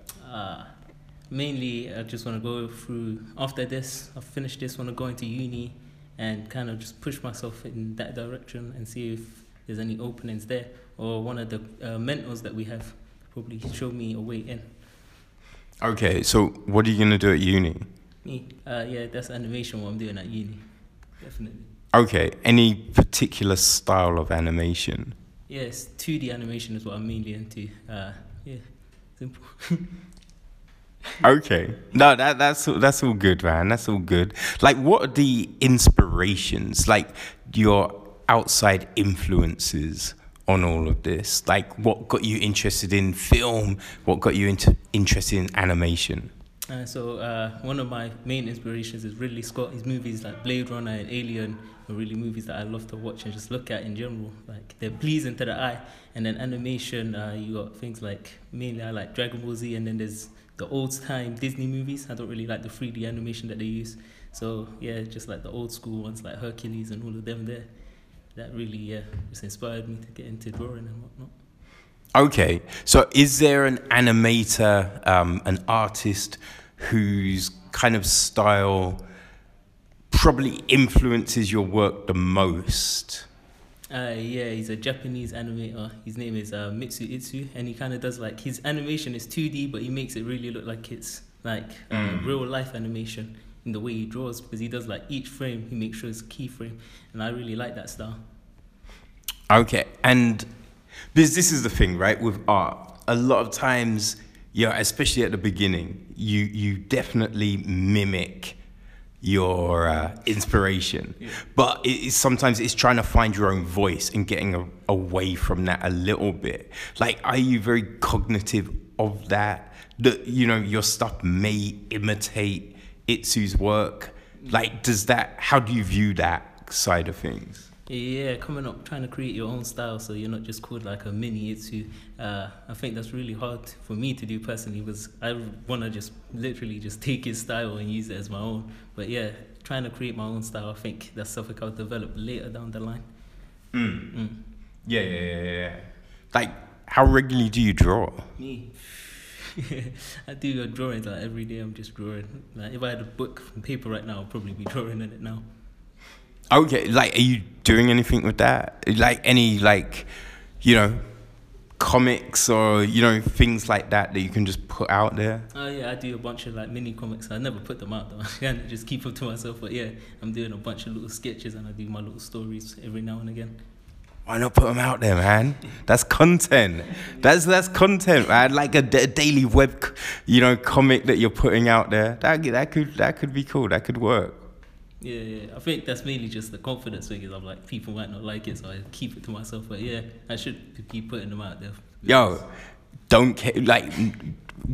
[SPEAKER 2] mainly I just want to go through after this. I've finished this. Want to go into uni and kind of just push myself in that direction and see if there's any openings there or one of the uh, mentors that we have probably show me a way in.
[SPEAKER 4] Okay, so what are you gonna do at uni?
[SPEAKER 2] Me, uh, yeah, that's animation. What I'm doing at uni, definitely.
[SPEAKER 4] Okay, any particular style of animation?
[SPEAKER 2] Yes, 2D animation is what I'm mainly into. Uh, yeah, simple.
[SPEAKER 4] Okay, no, that that's that's all good, man. That's all good. Like, what are the inspirations? Like your outside influences on all of this? Like, what got you interested in film? What got you into interested in animation?
[SPEAKER 2] Uh, so uh, one of my main inspirations is Ridley Scott. His movies like Blade Runner and Alien are really movies that I love to watch and just look at in general. Like they're pleasing to the eye. And then animation, uh, you got things like mainly I like Dragon Ball Z, and then there's the old time Disney movies. I don't really like the 3D animation that they use. So yeah, just like the old school ones like Hercules and all of them there. That really yeah, just inspired me to get into drawing and whatnot.
[SPEAKER 4] Okay, so is there an animator, um, an artist whose kind of style probably influences your work the most?
[SPEAKER 2] Uh, yeah, he's a Japanese animator. His name is uh, Mitsu Itsu, and he kind of does like his animation is 2D, but he makes it really look like it's like uh, real life animation in the way he draws because he does like each frame, he makes sure it's keyframe, and I really like that style.
[SPEAKER 4] Okay, and this this is the thing, right? With art, a lot of times, yeah, especially at the beginning, you you definitely mimic your uh, inspiration, but it, it's, sometimes it's trying to find your own voice and getting a, away from that a little bit. Like, are you very cognitive of that? That you know your stuff may imitate Itsu's work. Like, does that? How do you view that side of things?
[SPEAKER 2] Yeah, coming up, trying to create your own style so you're not just called like a mini Itsu. Uh, I think that's really hard for me to do personally because I want to just literally just take his style and use it as my own. But yeah, trying to create my own style, I think that's something I'll develop later down the line.
[SPEAKER 4] Mm. Yeah, yeah, yeah, yeah. Like, how regularly do you draw?
[SPEAKER 2] Me. I do your drawings like every day. I'm just drawing. Like if I had a book and paper right now, I'd probably be drawing in it now.
[SPEAKER 4] Okay, like, are you doing anything with that? Like, any, like, you know, comics or, you know, things like that that you can just put out there?
[SPEAKER 2] Oh yeah, I do a bunch of like mini comics. I never put them out though. I kind of just keep them to myself. But yeah, I'm doing a bunch of little sketches and I do my little stories every now and again.
[SPEAKER 4] Why not put them out there, man? That's content. That's that's content, man. Like a daily web, you know, comic that you're putting out there. That that could that could be cool. That could work.
[SPEAKER 2] Yeah, yeah. I think that's mainly just the confidence thing. Is I'm like people might not like it, so I keep it to myself. But yeah, I should keep putting them out there.
[SPEAKER 4] Yo, don't care. Like,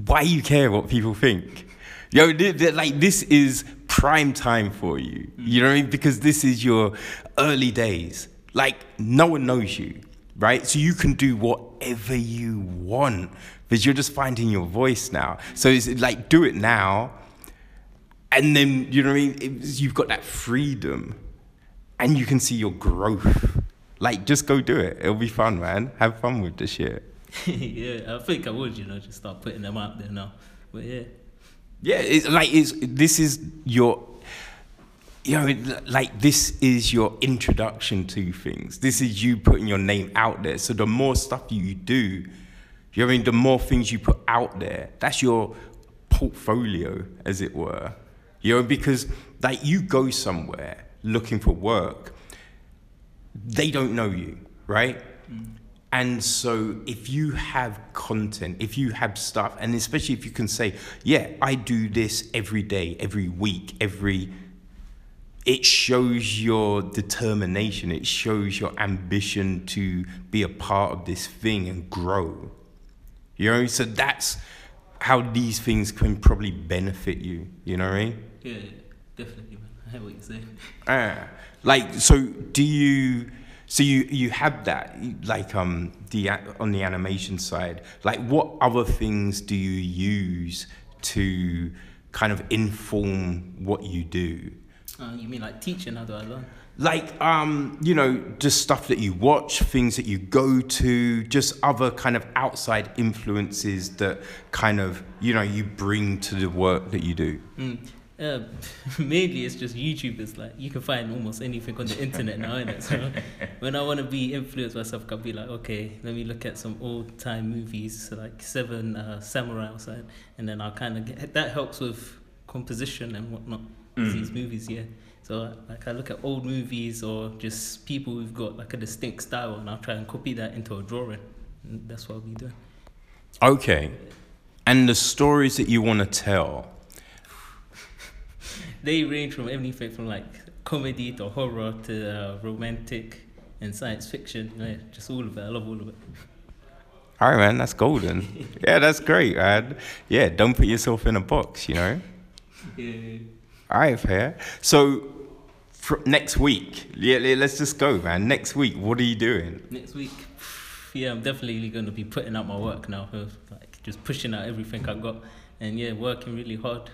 [SPEAKER 4] why you care what people think? Yo, th- th- like this is prime time for you. Hmm. You know what I mean? Because this is your early days. Like, no one knows you, right? So you can do whatever you want because you're just finding your voice now. So it's like, do it now and then you know what I mean. You've got that freedom, and you can see your growth. Like, just go do it. It'll be fun, man. Have fun with this shit.
[SPEAKER 2] yeah, I think I would. You know, just start putting them out there now. But yeah,
[SPEAKER 4] yeah. It's like it's this is your. You know, like this is your introduction to things. This is you putting your name out there. So the more stuff you do, you know what I mean. The more things you put out there, that's your portfolio, as it were. You know, because like you go somewhere looking for work, they don't know you, right? Mm. And so if you have content, if you have stuff, and especially if you can say, yeah, I do this every day, every week, every it shows your determination, it shows your ambition to be a part of this thing and grow. You know, so that's how these things can probably benefit you. You know what I mean?
[SPEAKER 2] Yeah, definitely, man. I hear what you're saying.
[SPEAKER 4] Ah, like so. Do you? So you you have that like um the on the animation side. Like, what other things do you use to kind of inform what you do?
[SPEAKER 2] Uh, you mean like teaching? How do I learn?
[SPEAKER 4] like um you know just stuff that you watch things that you go to just other kind of outside influences that kind of you know you bring to the work that you do
[SPEAKER 2] mm. Uh, mainly it's just YouTubers. Like you can find almost anything on the internet now, innit? So when I want to be influenced by stuff, I'll be like, okay, let me look at some old time movies, so like Seven uh, Samurai or something, and then I'll kind of get that helps with composition and whatnot. These movies, yeah. So like I look at old movies or just people who've got like a distinct style, and I'll try and copy that into a drawing. And that's what I'll be doing.
[SPEAKER 4] Okay. And the stories that you want to tell.
[SPEAKER 2] They range from anything from like comedy to horror to uh, romantic and science fiction. Yeah, just all of it. I love all of it.
[SPEAKER 4] All right, man, that's golden. yeah, that's great, man. Yeah, don't put yourself in a box, you know?
[SPEAKER 2] Yeah.
[SPEAKER 4] All right, fair. So, fr- next week, yeah, let's just go, man. Next week, what are you doing?
[SPEAKER 2] Next week, yeah, I'm definitely going to be putting out my work now. Like just pushing out everything I got, and yeah, working really hard.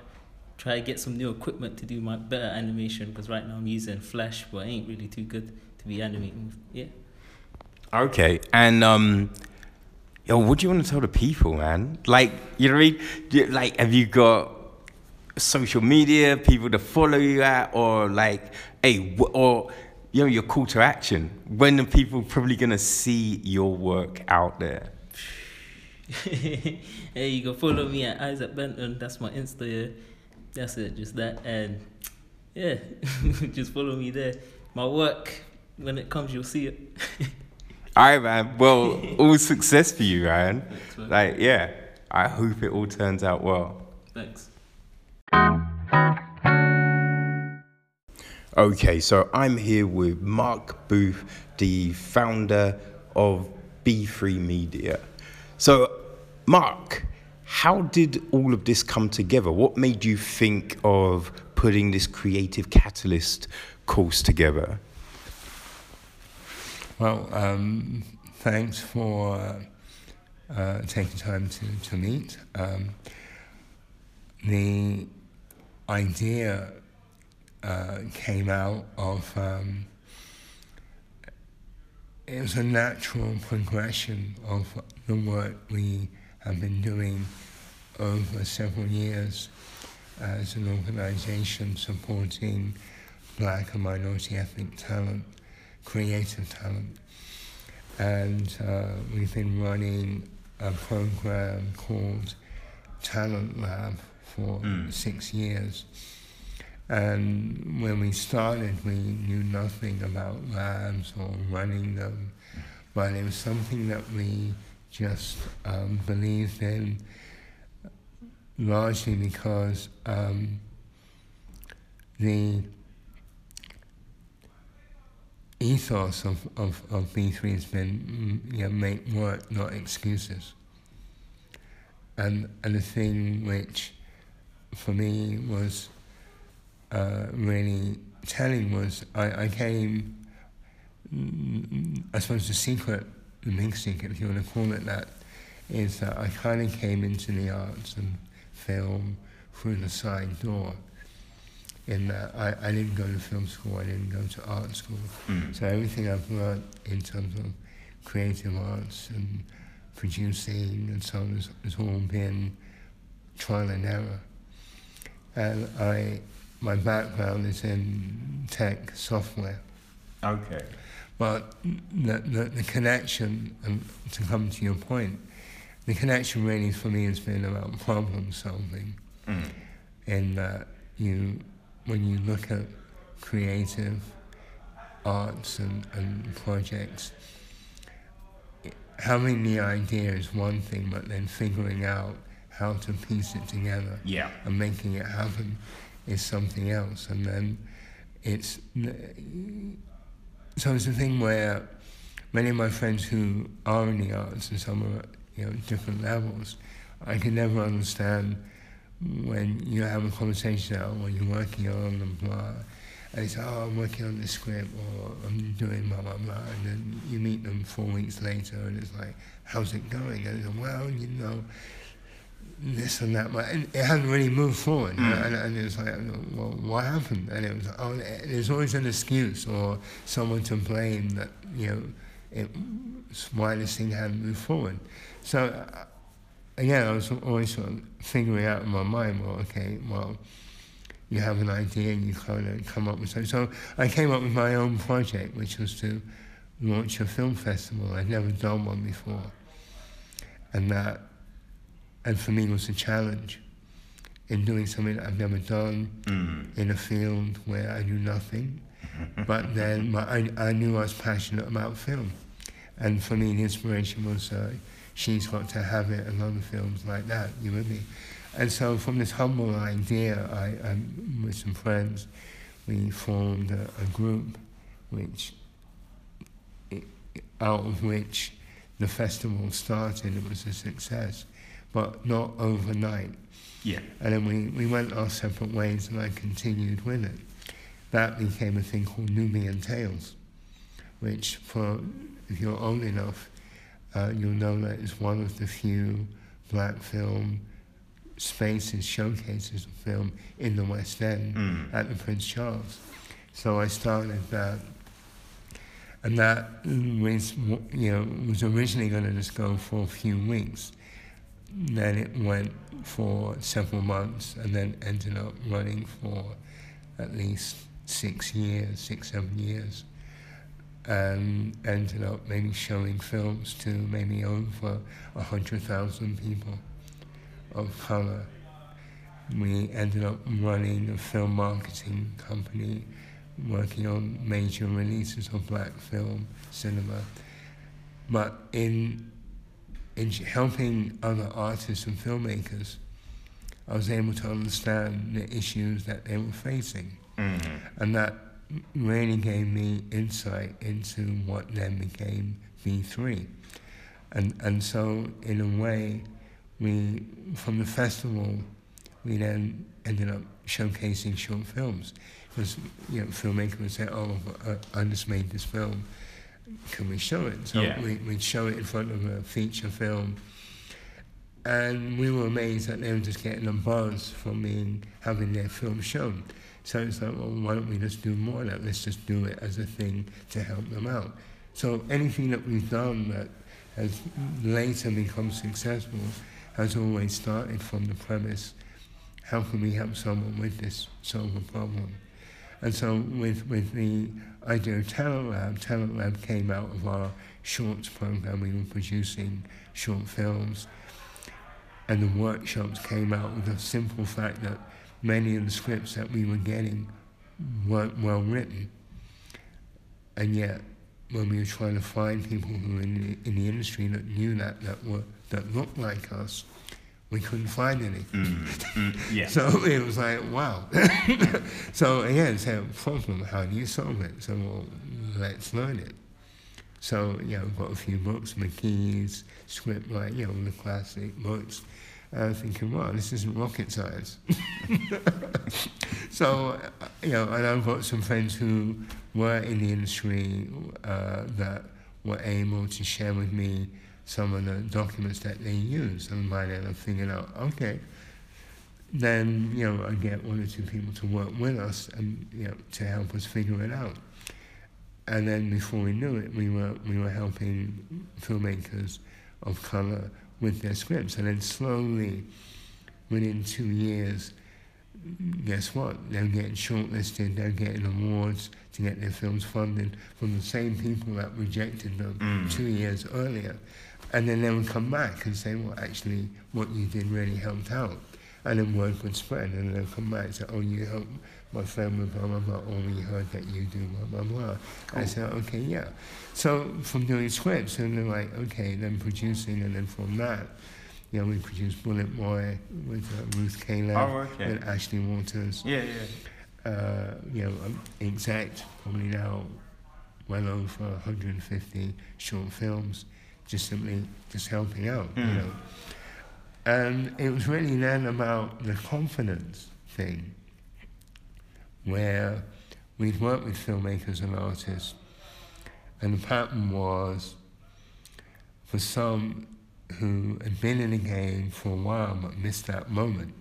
[SPEAKER 2] Try to get some new equipment to do my better animation because right now I'm using Flash, but I ain't really too good to be animating. Yeah.
[SPEAKER 4] Okay, and um, yo, what do you want to tell the people, man? Like, you know what I mean? Like, have you got social media, people to follow you at, or like, hey, or you know, your call to action? When are people probably gonna see your work out there?
[SPEAKER 2] hey, you can follow me at Isaac Benton. That's my Insta. Yeah. That's it, just that. And yeah, just follow me there. My work, when it comes, you'll see it.
[SPEAKER 4] All right, man. Well, all success for you, Ryan.
[SPEAKER 2] Thanks, man.
[SPEAKER 4] Like, yeah, I hope it all turns out well.
[SPEAKER 2] Thanks.
[SPEAKER 4] Okay, so I'm here with Mark Booth, the founder of B3 Media. So, Mark, how did all of this come together? What made you think of putting this Creative Catalyst course together?
[SPEAKER 5] Well, um, thanks for uh, taking time to, to meet. Um, the idea uh, came out of um, it was a natural progression of the work we have been doing over several years as an organization supporting black and minority ethnic talent, creative talent. And uh, we've been running a program called Talent Lab for six years. And when we started, we knew nothing about labs or running them, but it was something that we just um, believed in, largely because um, the ethos of, of, of B3 has been mm, you know, make work, not excuses. And, and the thing which for me was uh, really telling was I, I came, mm, I suppose the secret, the secret, if you want to call it that, is that I kind of came into the arts and film through the side door. In that I, I didn't go to film school, I didn't go to art school. Mm. So everything I've learned in terms of creative arts and producing and so on has, has all been trial and error. And I, my background is in tech software.
[SPEAKER 4] Okay.
[SPEAKER 5] But the, the, the connection, and to come to your point, the connection really for me has been about problem solving. Mm. In that you, when you look at creative arts and, and projects, having the idea is one thing, but then figuring out how to piece it together
[SPEAKER 4] Yeah.
[SPEAKER 5] and making it happen is something else. And then it's so it's a thing where many of my friends who are in the arts and some are you know different levels, I can never understand when you have a conversation out when you're working on and blah. And it's, oh, I'm working on this script or I'm doing blah, blah, blah. And then you meet them four weeks later and it's like, how's it going? And it's well, you know, this and that, but it hadn't really moved forward. know, And, and it was like, well, what happened? And it was, oh, there's always an excuse or someone to blame that, you know, it, why this thing hadn't moved forward. So, uh, again, I was always sort of figuring out in my mind, well, okay, well, you have an idea and you kind of come up with something. So I came up with my own project, which was to launch a film festival. I'd never done one before. And that, and for me, it was a challenge in doing something I've never done in a field where I knew nothing. but then my, I, I knew I was passionate about film. And for me, the inspiration was uh, She's Got to Have It and other films like that, you with me? And so from this humble idea, I, I with some friends, we formed a, a group which, out of which the festival started. It was a success, but not overnight.
[SPEAKER 4] Yeah.
[SPEAKER 5] And then we, we went our separate ways and I continued with it. That became a thing called Nubian Tales, which for, if you're old enough, uh, you'll know that it's one of the few black film spaces, showcases of film in the West End at the Prince Charles. So I started that. And that was, you know, was originally going to just go for a few weeks. Then it went for several months and then ended up running for at least six years, six, seven years. And ended up maybe showing films to maybe over a hundred thousand people of color. We ended up running a film marketing company working on major releases of black film cinema. But in in helping other artists and filmmakers, I was able to understand the issues that they were facing. Mm-hmm. And that really gave me insight into what then became B3. And, and so, in a way, we, from the festival, we then ended up showcasing short films. Because, you know, filmmakers would say, oh, I just made this film, can we show it? So
[SPEAKER 4] Yeah.
[SPEAKER 5] we, we'd show it in front of a feature film. And we were amazed that they were just getting a buzz from being, having their film shown. So it's like, well, why don't we just do more of that? Let's just do it as a thing to help them out. So anything that we've done that has later become successful has always started from the premise, how can we help someone with this solve a problem? And so with, with the idea of Talent Lab, Talent Lab came out of our shorts program. We were producing short films. And the workshops came out with the simple fact that many of the scripts that we were getting weren't well written. And yet, when we were trying to find people who were in the, in the industry that knew that, that, were, that looked like us, we couldn't find any.
[SPEAKER 4] Yeah.
[SPEAKER 5] So it was like, wow. so again, it's a problem. How do you solve it? So well, let's learn it. So, you know, I've got a few books, McKee's, script, like, you know, the classic books. I was thinking, wow, this isn't rocket science. so, uh, you know, and I've got some friends who were in the industry uh, that were able to share with me some of the documents that they use. And by then I figured out, okay, then, you know, I get one or two people to work with us and, you know, to help us figure it out. And then before we knew it, we were, we were helping filmmakers of color with their scripts. And then slowly, within two years, guess what? They're getting shortlisted, they're getting awards to get their films funded from the same people that rejected them mm. two years earlier. And then they would come back and say, well, actually, what you did really helped out. And then word would spread, and they'll come back and say, oh, you helped my friend with blah, blah, blah, or we heard that you do blah, blah, blah. I said, okay, yeah. So from doing scripts, and they're like, okay, then producing, and then from that, you know, we produced Bullet Boy with uh, Ruth Caleb,
[SPEAKER 4] Oh, okay.
[SPEAKER 5] with Ashley Walters.
[SPEAKER 4] Yeah, yeah.
[SPEAKER 5] Uh, you know, um, Exact, probably now well over 150 short films, just simply just helping out, you
[SPEAKER 4] Mm.
[SPEAKER 5] know. And it was really then about the confidence thing, where we'd worked with filmmakers and artists, and the pattern was for some who had been in the game for a while but missed that moment.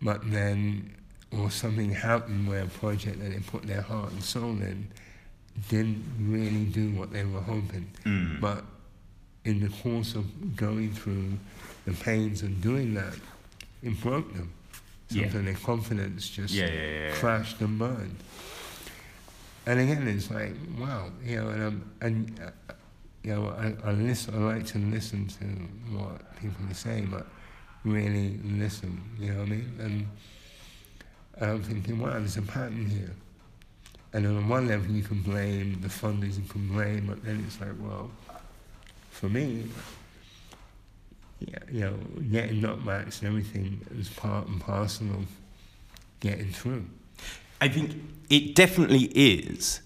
[SPEAKER 5] But then, or something happened where a project that they put their heart and soul in didn't really do what they were hoping.
[SPEAKER 4] Mm.
[SPEAKER 5] But in the course of going through the pains of doing that, it broke them.
[SPEAKER 4] Yeah.
[SPEAKER 5] Their confidence just
[SPEAKER 4] Yeah, yeah,
[SPEAKER 5] crashed and burned. And again, it's like, wow, you know, and, um, and uh, you know, I, I listen. I like to listen to what people are saying, but really listen. You know what I mean? And I'm thinking, wow, there's a pattern here. And then on one level, you can blame the funders, you can blame, but then it's like, well, for me, yeah, you know, getting knockbacks and everything is part and parcel of getting through.
[SPEAKER 4] I think it definitely is,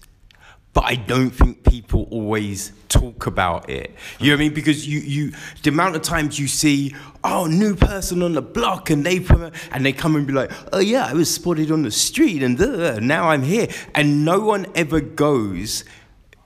[SPEAKER 4] but I don't think people always talk about it. You know what I mean? Because you, you, the amount of times you see, oh, new person on the block, and they and they come and be like, oh yeah, I was spotted on the street, and uh, now I'm here, and no one ever goes.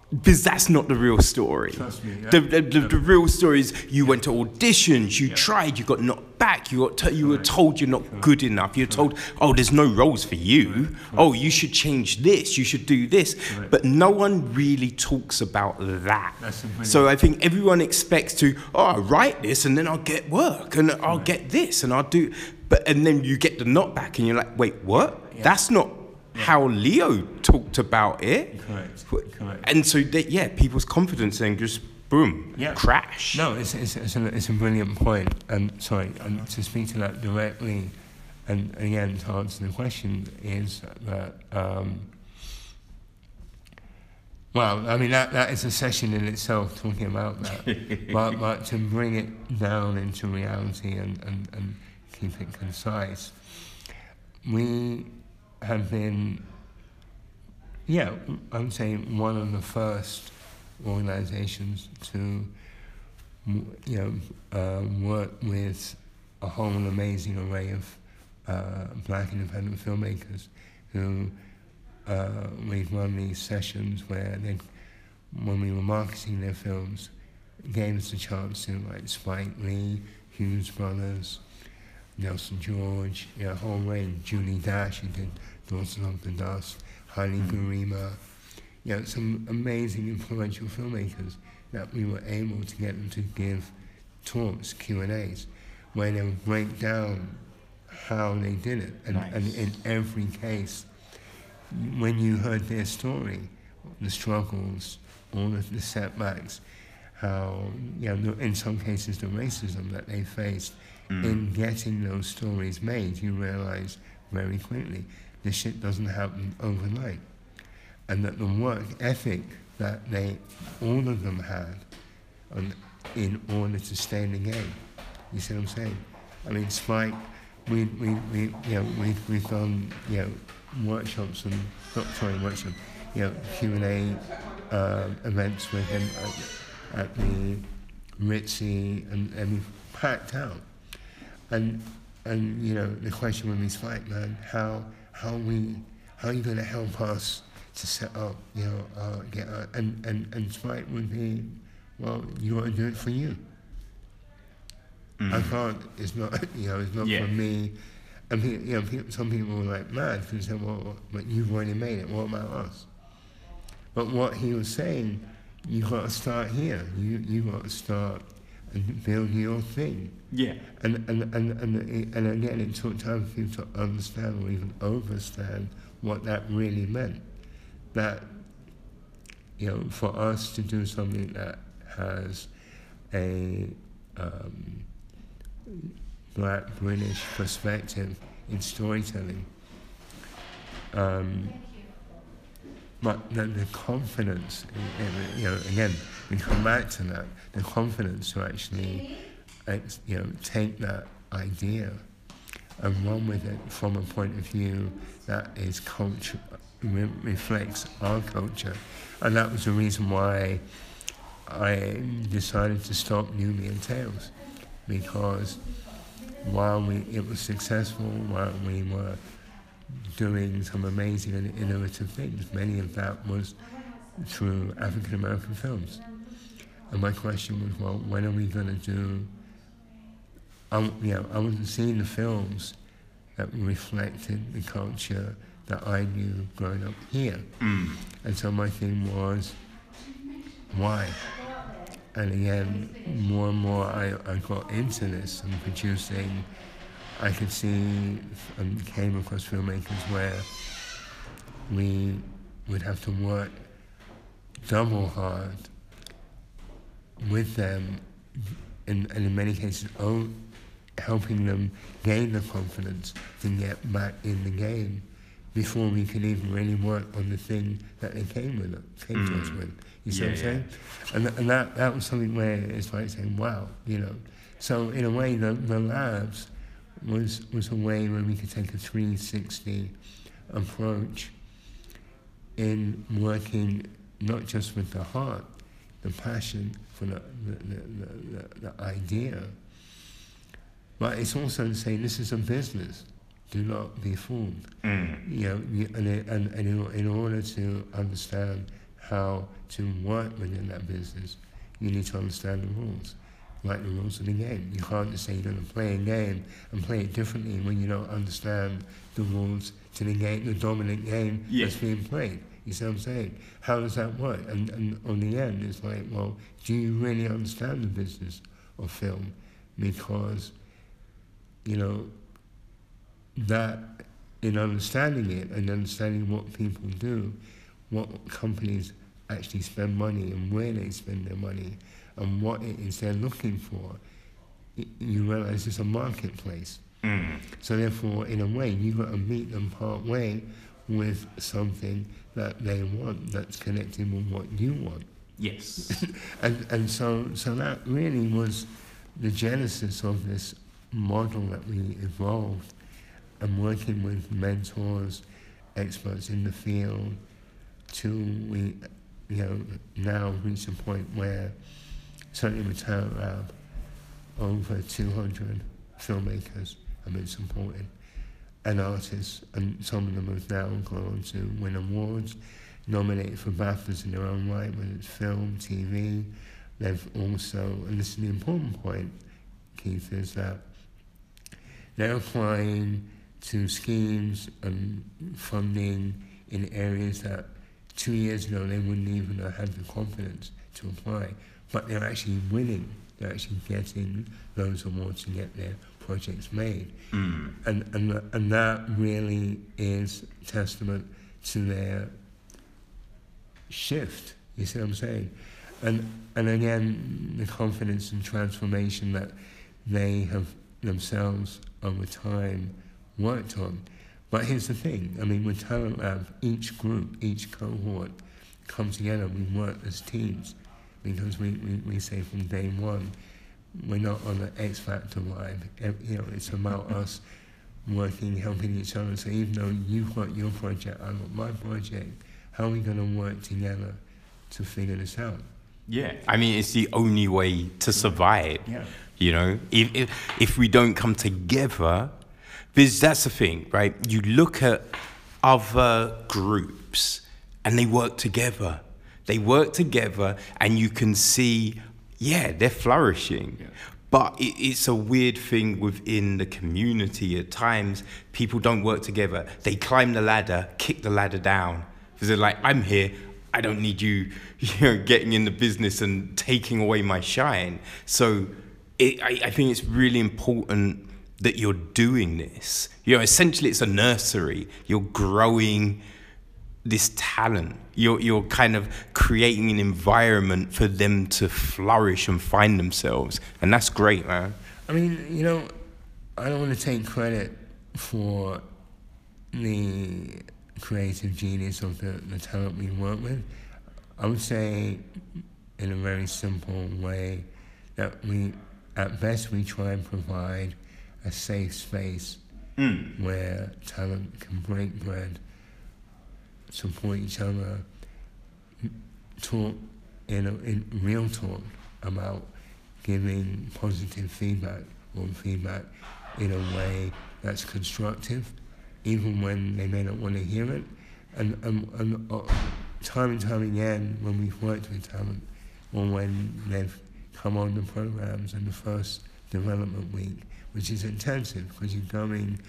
[SPEAKER 4] Because that's not the real story.
[SPEAKER 5] Trust me, yeah.
[SPEAKER 4] The, the, the, the real story is you went to auditions, you tried, you got knocked back, you got t- you were told you're not good enough. You're told, oh, there's no roles for you. Oh, you should change this. You should do this.
[SPEAKER 5] Right.
[SPEAKER 4] But no one really talks about that.
[SPEAKER 5] That's the brilliant-
[SPEAKER 4] So I think everyone expects to, oh, I'll write this and then I'll get work and I'll get this and I'll do. But and then you get the knockback and you're like, wait, what? That's not how Leo talked about it.
[SPEAKER 5] Correct, correct.
[SPEAKER 4] And so that yeah, people's confidence then just boom,
[SPEAKER 5] Yeah.
[SPEAKER 4] crash.
[SPEAKER 5] No, it's, it's, it's, a, it's a brilliant point. And sorry, and to speak to that directly, and again to answer the question is that. Um, well, I mean that, that is a session in itself talking about that, but, but to bring it down into reality and, and, and keep it concise, we have been, yeah, I would say one of the first organizations to you know, um, work with a whole amazing array of uh, black independent filmmakers who uh, we've run these sessions where they, when we were marketing their films, gave us a chance to like Spike Lee, Hughes Brothers, Nelson George, you know, a whole range, Julie Dash, who did Daughters of the Dust, Haile hmm. Gerima, you know, some amazing influential filmmakers that we were able to get them to give talks, Q&As, where they would break down how they did it. And, and in every case, when you heard their story, the struggles, all of the setbacks, how, you know, in some cases, the racism that they faced hmm. in getting those stories made, you realize very quickly this shit doesn't happen overnight. And that the work ethic that they, all of them had in order to stay in the game. You see what I'm saying? I mean, Spike, we, we, we, you know, we, we've done, you know, workshops and, not sorry, workshops, you know, Q&A uh, events with him at, at the Ritzy, and, and packed out. And, and, you know, the question would be, Spike, man, how, how we, how you going to help us to set up, you know, uh, get, uh, and, and, and Spike would be, well, you want to do it for you. I can't. It's not. You know, it's not
[SPEAKER 4] Yeah.
[SPEAKER 5] for me. And pe- you know, pe- some people were like mad they said, "Well, but you've already made it. What about us?" But what he was saying, you got to start here. You you got to start and build your thing.
[SPEAKER 4] Yeah.
[SPEAKER 5] And and and and, and again, it took time for people to understand or even understand what that really meant. That you know, for us to do something that has a um, black British perspective in storytelling. Um, but the, the confidence, you know, again, we come back to that, the confidence to actually, you know, take that idea and run with it from a point of view that is culture, re- reflects our culture. And that was the reason why I decided to stop Nubian Tales, because while we, it was successful, while we were doing some amazing and innovative things, many of that was through African American films. And my question was, well, when are we going to do? I, you know, I wasn't seeing the films that reflected the culture that I knew growing up here. Mm. And so my thing was, why? And again, more and more I, I got into this and producing I could see and came across filmmakers where we would have to work double hard with them and, and in many cases oh, helping them gain the confidence to get back in the game before we could even really work on the thing that they came with came to us mm. with. You see
[SPEAKER 4] Yeah,
[SPEAKER 5] what I'm
[SPEAKER 4] yeah.
[SPEAKER 5] saying? And, and that, that was something where it's like saying, wow, you know. So in a way, the, the labs was, was a way where we could take a 360 approach in working not just with the heart, the passion for the, the, the, the, idea, but it's also saying this is a business. Do not be fooled. Mm. You know, and, and, and in order to understand how to work within that business, you need to understand the rules, like the rules of the game. You can't just say you're going to play a game and play it differently when you don't understand the rules to the game, the dominant game
[SPEAKER 4] Yeah.
[SPEAKER 5] that's being played. You see what I'm saying? How does that work? And, and on the end, it's like, well, do you really understand the business of film? Because, you know, that in understanding it and understanding what people do, what companies actually spend money and where they spend their money and what it is they're looking for, you realize it's a marketplace. Mm. So therefore, in a way, you've got to meet them part way with something that they want that's connecting with what you want.
[SPEAKER 4] Yes.
[SPEAKER 5] And, and so, so that really was the genesis of this model that we evolved and working with mentors, experts in the field, to we, you know, now reach a point where, certainly with Talent Lab, over 200 filmmakers have been supported and artists, and some of them have now gone on to win awards, nominated for BAFTAs in their own right, whether it's film, TV. They've also, and this is the important point, Keith, is that they're applying to schemes and funding in areas that two years ago they wouldn't even have had the confidence to apply. But they're actually winning. They're actually getting those awards to get their projects made. Hmm. And, and, and that really is testament to their shift. You see what I'm saying? And, and again, the confidence and transformation that they have themselves over time worked on. But here's the thing I mean, with Talent Lab, each group, each cohort come together, we work as teams because we, we, we say from day one, we're not on the X Factor line. You know, it's about us working, helping each other. So even though you've got your project, I've got my project, how are we going to work together to figure this out?
[SPEAKER 4] Yeah, I mean it's the only way to survive.
[SPEAKER 5] Yeah.
[SPEAKER 4] You know, if if, if we don't come together, because that's the thing, right? You look at other groups and they work together. They work together, and you can see, yeah, they're flourishing. But it, it's a weird thing within the community. At times, people don't work together. They climb the ladder, kick the ladder down, because they're like, "I'm here. I don't need you, you know, getting in the business and taking away my shine. So it, I, I think it's really important that you're doing this. You know, essentially it's a nursery. You're growing this talent. You're, you're kind of creating an environment for them to flourish and find themselves. And that's great, man.
[SPEAKER 5] I mean, you know, I don't want to take credit for the creative genius of the, the talent we work with. I would say, in a very simple way, that we, at best, we try and provide a safe space hmm. where talent can break bread, support each other, talk in, a, in real talk about giving positive feedback or feedback in a way that's constructive, even when they may not want to hear it. And, and, and uh, time and time again, when we've worked with talent, or when they've come on the programs in the first development week, which is intensive because you're going,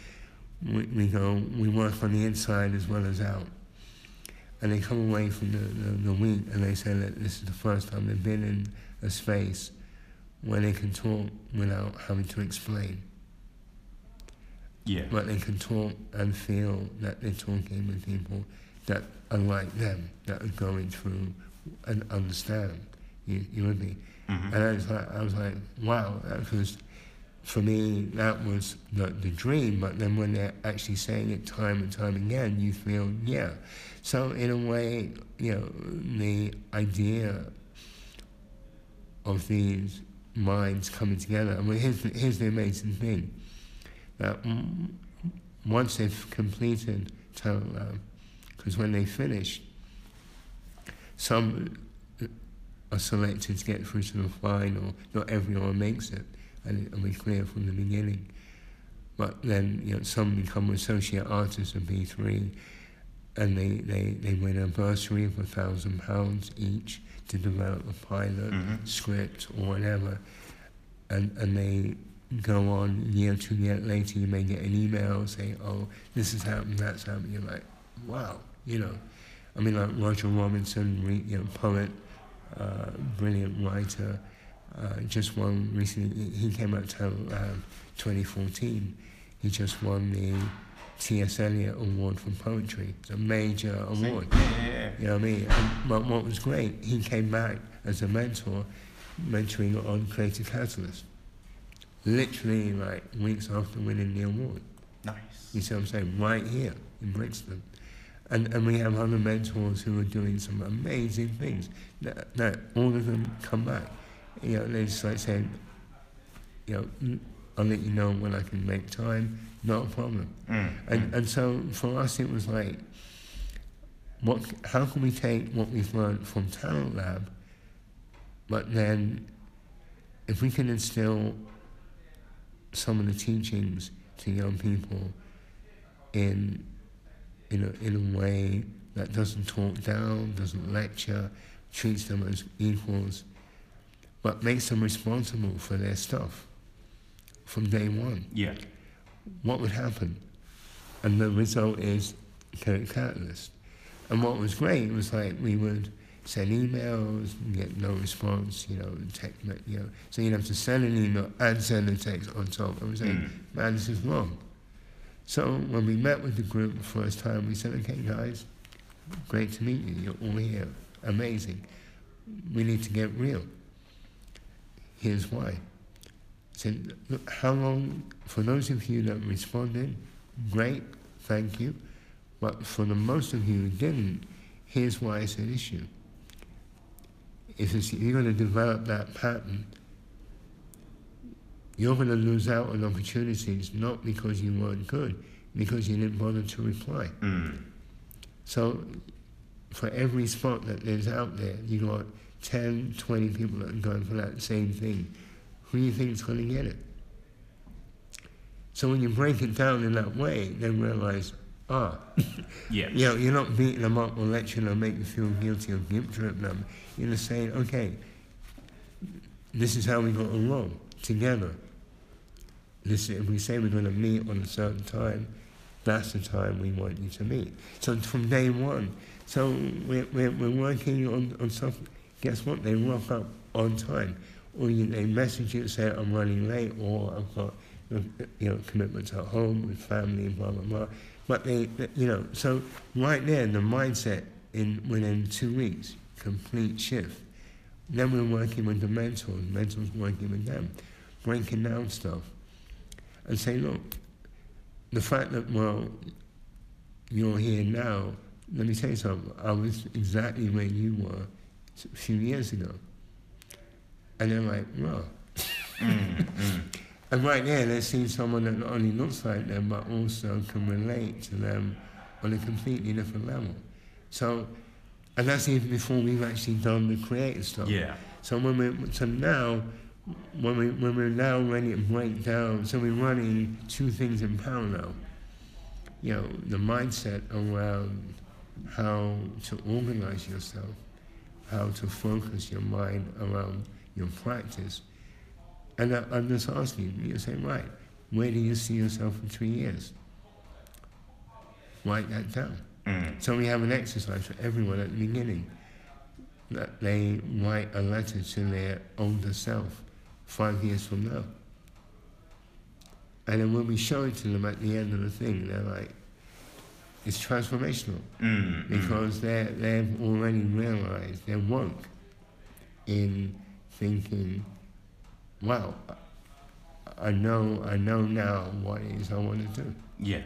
[SPEAKER 5] we, we go, we work on the inside as well as out. And they come away from the, the, the week and they say that this is the first time they've been in a space where they can talk without having to explain.
[SPEAKER 4] Yeah.
[SPEAKER 5] but they can talk and feel that they're talking with people that are like them, that are going through and understand. You, you with me? Mm-hmm. And I was like, I was like, wow, that was for me that was the, the dream. But then when they're actually saying it time and time again, you feel yeah. So in a way, you know, the idea of these minds coming together. I mean, here's the, here's the amazing thing that once they've completed Lab, because when they finish, some uh, are selected to get through to the final. Not everyone makes it, and I'll be clear from the beginning. But then, you know, some become associate artists of B3, and they, they, they win a bursary of a thousand pounds each to develop a pilot script or whatever. And, and they go on year two year later, you may get an email saying, oh, this has happened, that's happened. You're like, wow, you know. I mean, like Roger Robinson, re- you know, poet, uh, brilliant writer, uh, just won recently, he he came out to um, 2014. He just won the T.S. Eliot Award for Poetry. It's a major award.
[SPEAKER 4] Yeah. yeah, yeah.
[SPEAKER 5] You know what I mean? And, what was great, he came back as a mentor, mentoring on Creative Catalyst. Literally, like weeks after winning the award.
[SPEAKER 4] Nice.
[SPEAKER 5] You see what I'm saying? Right here in Brixton. And, and we have other mentors who are doing some amazing things. That, that all of them come back. You know, they just like saying, you know, "Mm, I'll let you know when I can make time. Not a problem. Mm, and mm. and so for us, it was like, what? How can we take what we've learned from Talent Lab, but then, if we can instill some of the teachings to young people in in a, in a way that doesn't talk down, doesn't lecture, treats them as equals, but makes them responsible for their stuff from day one
[SPEAKER 4] Yeah.
[SPEAKER 5] what would happen? And the result is Creative Catalyst. And what was great was like we would send emails and get no response, you know, text, you know. So you'd have to send an email and send a text on top. And we say, man, this is wrong. So when we met with the group the first time, we said, okay, guys, great to meet you. You're all here. Amazing. We need to get real. Here's why said, how long, for those of you that responded, great, thank you. But for the most of you who didn't, here's why it's an issue. If it's, you're going to develop that pattern, you're going to lose out on opportunities not because you weren't good, because you didn't bother to reply. Mm. So for every spot that there's out there, you got 10, 20 people that are going for that same thing. Who do you think is going to get it? So when you break it down in that way, then realize, ah,
[SPEAKER 4] Yeah.
[SPEAKER 5] you know, you're not beating them up or lecturing them, making them feel guilty or guilt trip them. You're just saying, okay, this is how we got along together. This, if we say we're going to meet on a certain time, that's the time we want you to meet. So from day one, so we're, we're, we're working on, on something. Guess what? They rock up on time. Or you, they message you and say, I'm running late, or I've got you know, commitments at home with family, and blah, blah, blah. But they, you know, so right there, the mindset in within two weeks, complete shift. Then we're working with the mentors, mentors working with them, breaking down stuff, and say, look, the fact that, well, you're here now, let me tell you something, I was exactly where you were a few years ago. And they're like, well. Mm, and right there, they're seeing someone that not only looks like them, but also can relate to them on a completely different level. So, and that's even before we've actually done the creative stuff.
[SPEAKER 4] Yeah.
[SPEAKER 5] So when we so now when we when we're now ready to break down, so we're running two things in parallel. You know, the mindset around how to organize yourself, how to focus your mind around your practice. And I, I'm just asking you, you say, right, where do you see yourself in three years? Write that down. So we have an exercise for everyone at the beginning that they write a letter to their older self five years from now. And then when we show it to them at the end of the thing, they're like, it's transformational
[SPEAKER 4] Mm,
[SPEAKER 5] because they they've already realized they're woke in thinking, wow, I know I know now what it is I want to do,
[SPEAKER 4] Yeah.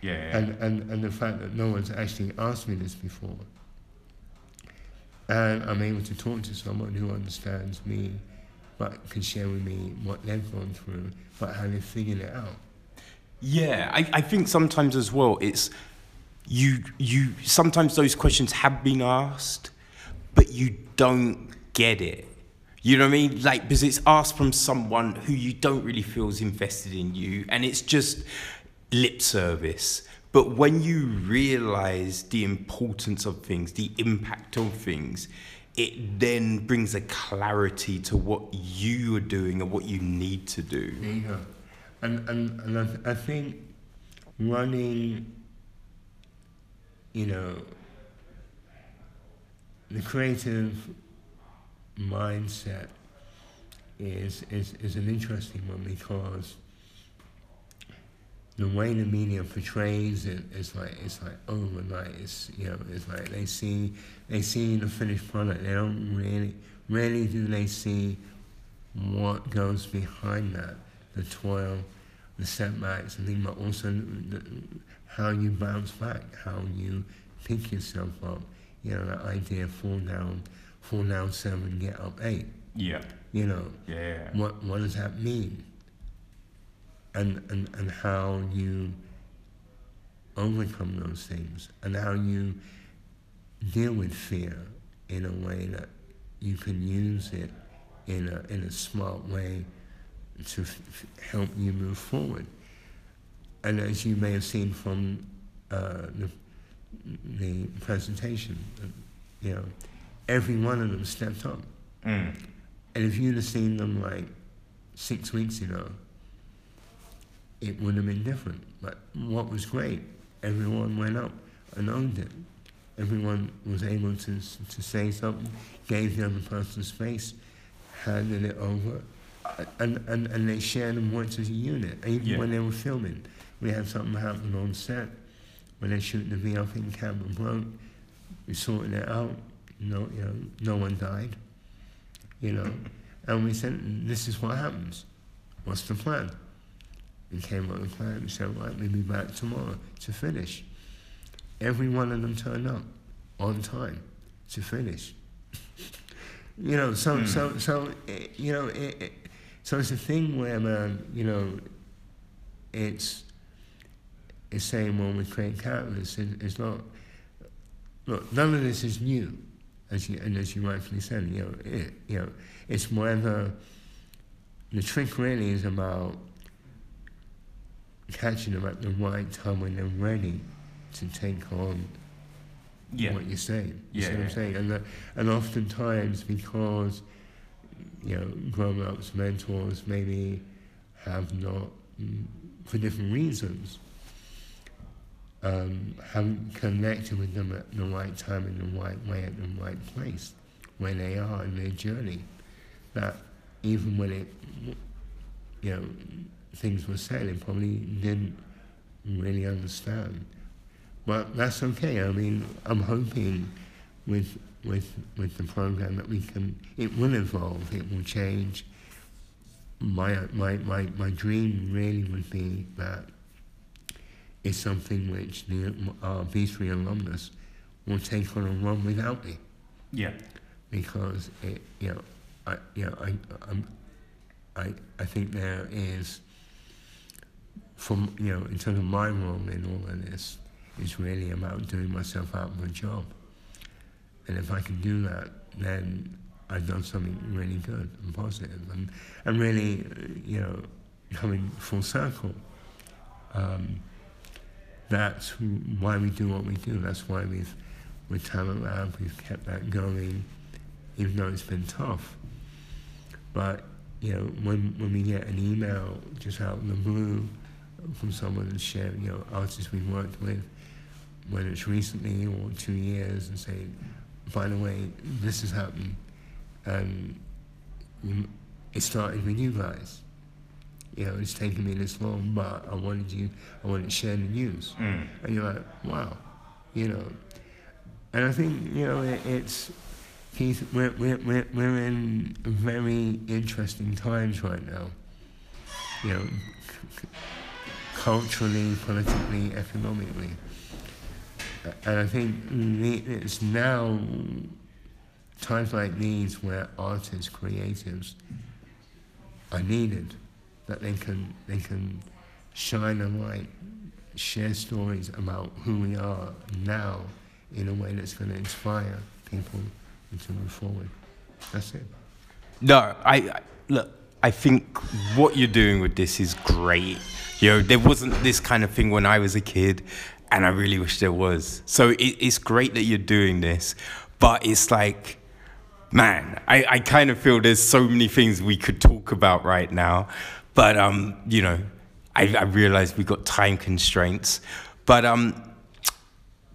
[SPEAKER 4] Yeah. yeah.
[SPEAKER 5] and and and the fact that no one's actually asked me this before, and I'm able to talk to someone who understands me, but can share with me what they've gone through, but how they figured it out.
[SPEAKER 4] Yeah, I, I think sometimes as well it's you you sometimes those questions have been asked, but you don't get it. You know what I mean? Like because it's asked from someone who you don't really feel is invested in you, and it's just lip service. But when you realize the importance of things, the impact of things, it then brings a clarity to what you are doing and what you need to do.
[SPEAKER 5] Go. And, and, and I, I think running, you know, the creative mindset is, is, is an interesting one because the way the media portrays it is like it's like overnight. It's you know it's like they see they see the finished product. They don't really rarely do they see what goes behind that, the toil, the setbacks, and things, but also the, how you bounce back, how you pick yourself up. You know that idea: fall down, fall down seven, get up eight.
[SPEAKER 4] Yeah.
[SPEAKER 5] You know
[SPEAKER 4] Yeah.
[SPEAKER 5] what what does that mean? And and and how you overcome those things, and how you deal with fear in a way that you can use it in a in a smart way to f- f- help you move forward. And as you may have seen from uh, the the presentation, uh, you know, every one of them stepped up.
[SPEAKER 4] Mm.
[SPEAKER 5] And if you'd have seen them like six weeks ago, it would have been different. But what was great, everyone went up and owned it. Everyone was able to, to say something, gave the other person space, handed it over, and, and, and they shared and worked as a unit. Even
[SPEAKER 4] Yeah.
[SPEAKER 5] when they were filming, we had something happen on set when they shoot the VLP in camera broke. We sorted it out. No, you know, no one died. You know, and we said, "This is what happens. What's the plan?" We came up with a plan. We said, "Right, we'll be back tomorrow to finish." Every one of them turned up on time to finish. you know, so so hmm. so eh, you know, it, it, so it's a thing where man, you know, it's it's saying well we create. It, it's not. Look, none of this is new, as you and as you rightfully said. You know, it, you know, it's whether the trick really is about catching them at the right time when they're ready to take on
[SPEAKER 4] Yeah.
[SPEAKER 5] what you're saying. You
[SPEAKER 4] Yeah,
[SPEAKER 5] see what I'm saying? And, uh, and oftentimes because, you know, grown-ups, mentors maybe have not, mm, for different reasons, um, haven't connected with them at the right time in the right way at the right place where they are in their journey. That even when it, you know, things were said, they probably didn't really understand. But that's okay. I mean, I'm hoping with with with the program that we can. It will evolve. It will change. My my my my dream really would be that it's something which the uh, B3 alumnus will take on and run without me
[SPEAKER 4] Yeah.
[SPEAKER 5] because it, you know, I, you know, I, I'm, I, I think there is, from you know, in terms of my role in all of this, is really about doing myself out of a job, and if I can do that, then I've done something really good and positive, and and really, you know, coming full circle. Um, that's why we do what we do. That's why we've, with Talent Lab, we've kept that going, even though it's been tough. But you know, when when we get an email just out of the blue from someone and share, you know, artists we've worked with, whether it's recently or two years, and say, by the way, this has happened, and you, it started with you guys. You know, it's taking me this long, but I wanted you, I wanted to share the news. Mm. And you're like, wow, you know. And I think, you know, it, it's, Keith, we're, we're, we're, we're in very interesting times right now. You know, culturally, politically, economically. And I think it's now times like these where artists, creatives are needed, that they can they can shine a light, share stories about who we are now in a way that's going to inspire people to move forward. That's it.
[SPEAKER 4] No, I, I look. I think what you're doing with this is great. You know, there wasn't this kind of thing when I was a kid, and I really wish there was. So it, it's great that you're doing this, but it's like, man, I, I kind of feel there's so many things we could talk about right now, but, um, you know, I, I realized we got time constraints. But um,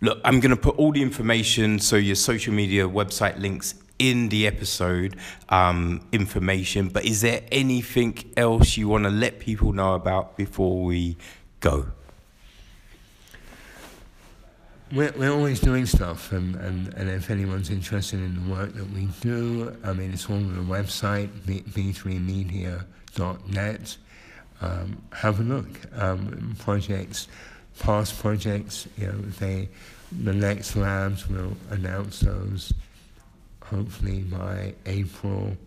[SPEAKER 4] look, I'm going to put all the information, so your social media website links in the episode um, information. But is there anything else you want to let people know about before we go?
[SPEAKER 5] We're, we're always doing stuff, and, and, and if anyone's interested in the work that we do, I mean, it's all on the website, B Three Media projects.net. Um, have a look. Um, projects, past projects, you know, they, the next labs will announce those hopefully by April.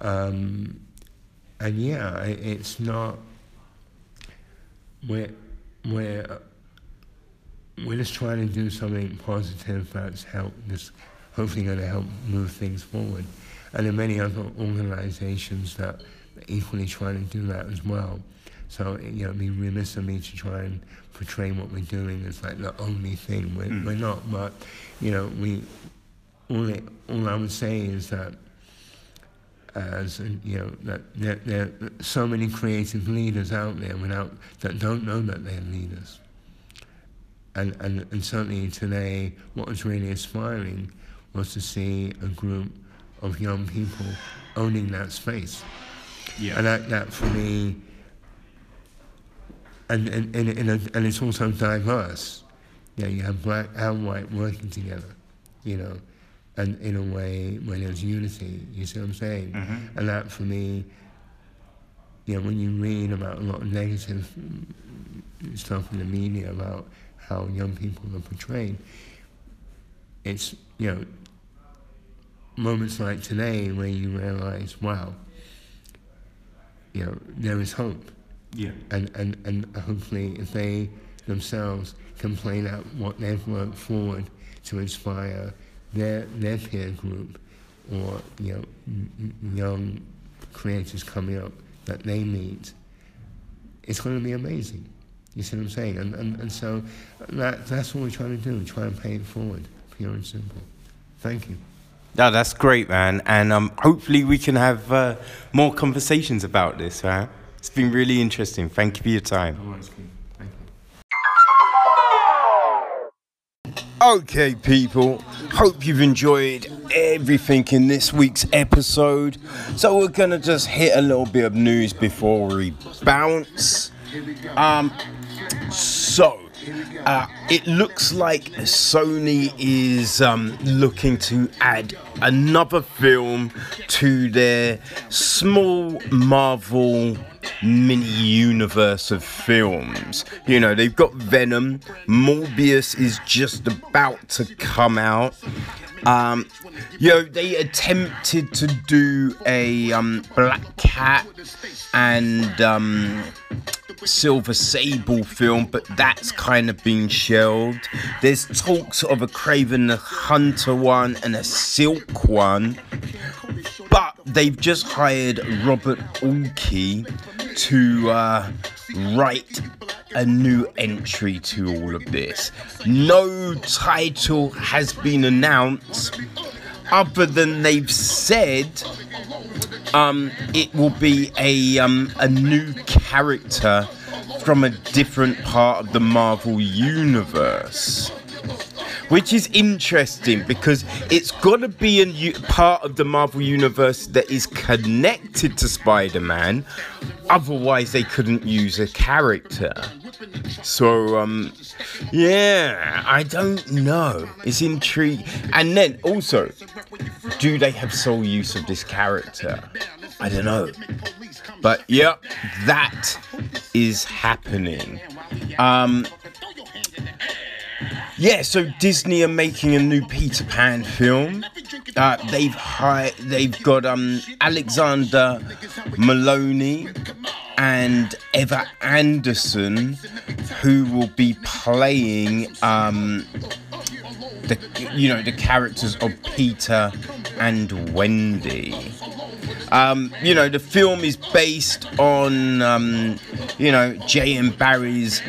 [SPEAKER 5] Um, and yeah, it, it's not, we're, we're, we're just trying to do something positive that's help, that's hopefully going to help move things forward. And there are many other organizations that equally trying to do that as well. So you know, it'd be remiss of me to try and portray what we're doing as like the only thing. We're, hmm. we're not, but you know, we all, it, all I would say is that as you know that there, there are so many creative leaders out there without that don't know that they're leaders. And, and, and certainly today, what was really inspiring was to see a group of young people owning that space.
[SPEAKER 4] Yeah.
[SPEAKER 5] And that, that for me, and, and, and, and, and it's also diverse. You know, you have black and white working together, you know, and in a way where there's unity, you see what I'm saying? Mm-hmm. And that for me, you know, when you read about a lot of negative stuff in the media about how young people are portrayed, it's, you know, moments like today where you realize, wow, you know, there is hope.
[SPEAKER 4] Yeah.
[SPEAKER 5] And, and, and hopefully if they themselves can play out what they've worked forward to inspire their, their peer group or, you know, young creators coming up that they meet, it's going to be amazing. You see what I'm saying? And, and, and so that, that's what we're trying to do, try and pay it forward, pure and simple. Thank you.
[SPEAKER 4] No, that's great, man. And um, hopefully we can have uh, more conversations about this, man. It's been really interesting. Thank you for your time.
[SPEAKER 5] Thank you.
[SPEAKER 4] Okay, people. Hope you've enjoyed everything in this week's episode. So we're gonna just hit a little bit of news before we bounce. Um, so uh, it looks like Sony is um, looking to add another film to their small Marvel mini universe of films. You know, they've got Venom, Morbius is just about to come out. Um, they attempted to do a um, Black Cat and um, Silver Sable film, but that's kind of been shelved. There's talks of a Kraven the Hunter one and a Silk one, but they've just hired Robert Ulke to uh, write a new entry to all of this. No title has been announced, other than they've said um, it will be a um, a new character from a different part of the Marvel universe. Which is interesting because it's got to be a u- part of the Marvel universe that is connected to Spider-Man. Otherwise, they couldn't use a character. So, um, yeah, I don't know. It's intriguing. And then also, do they have sole use of this character? I don't know. But yep, that is happening. Um, yeah, so Disney are making a new Peter Pan film. Uh, they've hired, they've got um, Alexander Molony and Ever Anderson, who will be playing um, the you know the characters of Peter and Wendy. Um, you know, the film is based on, um, you know, J.M. Barrie's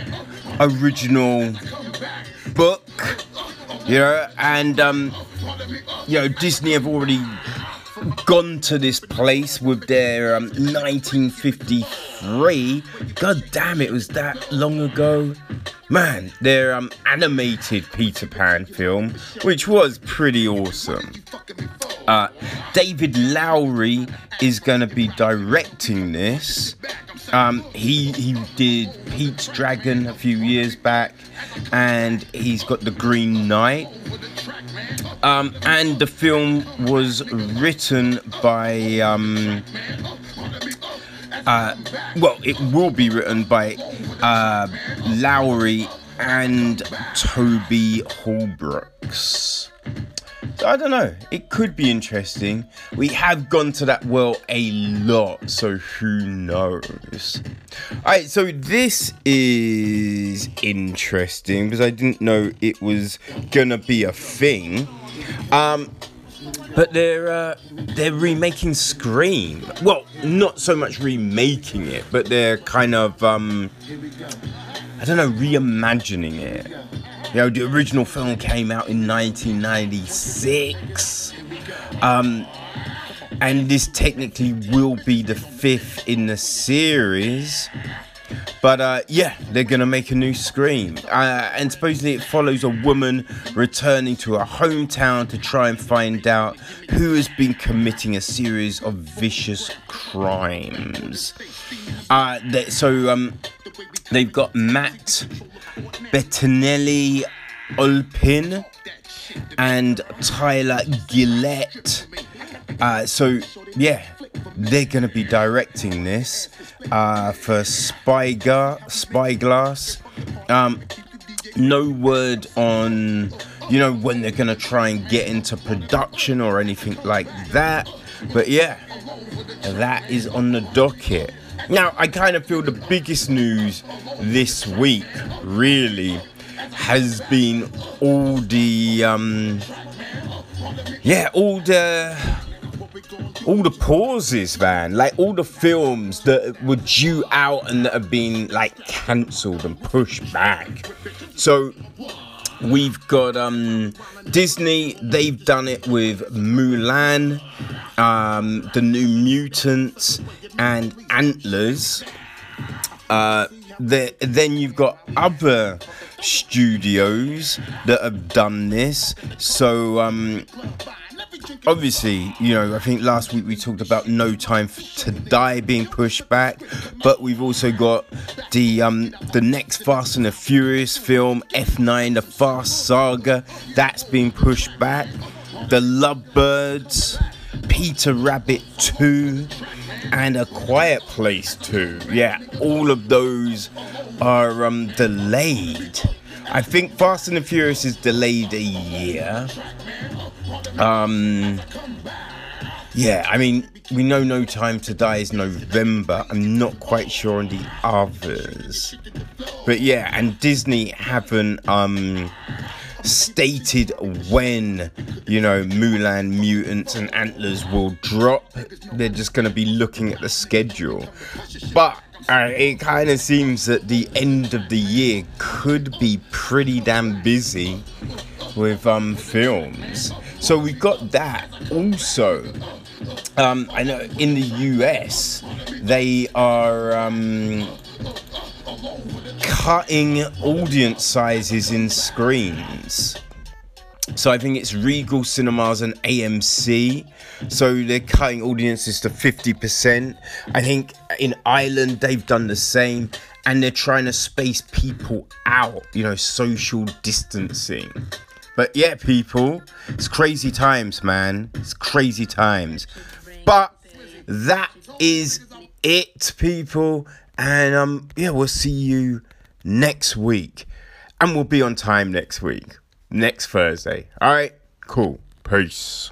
[SPEAKER 4] original book, you know, and, um, you know, Disney have already gone to this place with their um, 1953. God damn, it was that long ago. Man, their um, animated Peter Pan film, which was pretty awesome. Uh, David Lowery is going to be directing this. Um, he he did Pete's Dragon a few years back, and he's got the Green Knight. Um, and the film was written by um, uh, well, it will be written by uh, Lowery and Toby Halbrooks. I don't know. It could be interesting. We have gone to that well a lot, so who knows? Alright, so this is interesting because I didn't know it was gonna be a thing. Um, but they're uh, they're remaking Scream. Well, not so much remaking it, but they're kind of um, I don't know, reimagining it. You know, the original film came out in 1996. Um, and this technically will be the fifth in the series. But uh, yeah, they're gonna make a new Scream, uh, and supposedly it follows a woman returning to her hometown to try and find out who has been committing a series of vicious crimes. Uh, so um, they've got Matt Bettinelli Olpin and Tyler Gillett. Uh, so yeah, they're gonna be directing this uh, for Spygar Spyglass. Um, no word on you know when they're gonna try and get into production or anything like that. But yeah, that is on the docket. Now, I kind of feel the biggest news this week really has been all the um yeah, all the all the pauses, man. Like all the films that were due out and that have been like cancelled and pushed back. So we've got um Disney, they've done it with Mulan, um, the New Mutants, and Antlers. Uh, the, then you've got other studios that have done this. So, um, obviously, you know, I think last week we talked about No Time to Die being pushed back, but we've also got the um, the next Fast and the Furious film, F9, the Fast Saga, that's being pushed back. The Lovebirds, Peter Rabbit 2, and A Quiet Place 2. Yeah, all of those are um, delayed. I think Fast and the Furious is delayed a year. Um, yeah, I mean, we know No Time to Die is November. I'm not quite sure on the others. But yeah, and Disney haven't um stated when, you know, Mulan, Mutants, and Antlers will drop. They're just going to be looking at the schedule. But uh, it kind of seems that the end of the year could be pretty damn busy with um, films. So we've got that. Also, um, I know in the US they are um, cutting audience sizes in screens. So I think it's Regal Cinemas and AMC. So they're cutting audiences to 50%. I think in Ireland they've done the same and they're trying to space people out, you know, social distancing. But yeah, people, it's crazy times, man. It's crazy times. But that is it, people. And um, yeah, we'll see you next week. And we'll be on time next week. Next Thursday. Alright, cool. Peace.